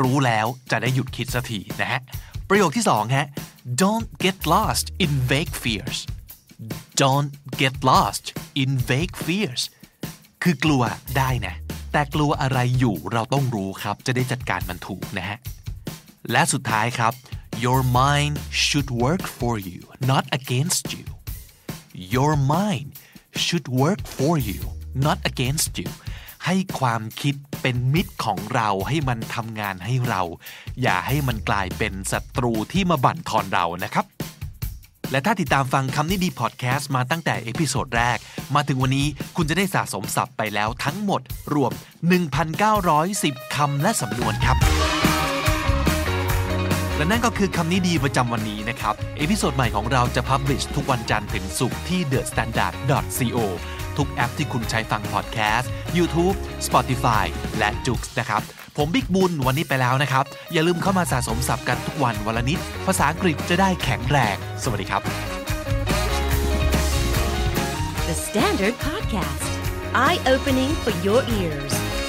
รู้แล้วจะได้หยุดคิดสักทีนะฮะ ประโยคที่สองฮะ don't get lost in vague fears don't get lost in vague fears คือกลัวได้นะ แต่กลัวอะไรอยู่เราต้องรู้ครับ จะได้จัดการมันถูกนะฮะ และสุดท้ายครับ your mind should work for you not against you your mind should work for you not against you ให้ความคิดเป็นมิตรของเราให้มันทำงานให้เรา อย่าให้มันกลายเป็นศัตรูที่มาบั่นทอนเรานะครับ และถ้าติดตามฟังคำนี้ดีพอดแคสต์มาตั้งแต่ episode แรก มาถึงวันนี้คุณจะได้สะสมศัพท์ไปแล้วทั้งหมด รวม 1,910 คำและสำนวนครับ และนั่นก็คือคำนี้ดีประจำวันนี้นะครับ episode ใหม่ของเราจะ publish ทุกวันจันทร์ถึงศุกร์ที่ thestandard.co ทุกแอปที่คุณใช้ฟังพอดแคสต์ YouTube Spotify และ j o o x นะครับ ผมบิ๊กบุญวันนี้ไปแล้วนะครับ อย่าลืมเข้ามาสะสมศัพท์กันทุกวันวันละนิด ภาษาอังกฤษจะได้แข็งแรง สวัสดีครับ The Standard Podcast, eye opening for your ears.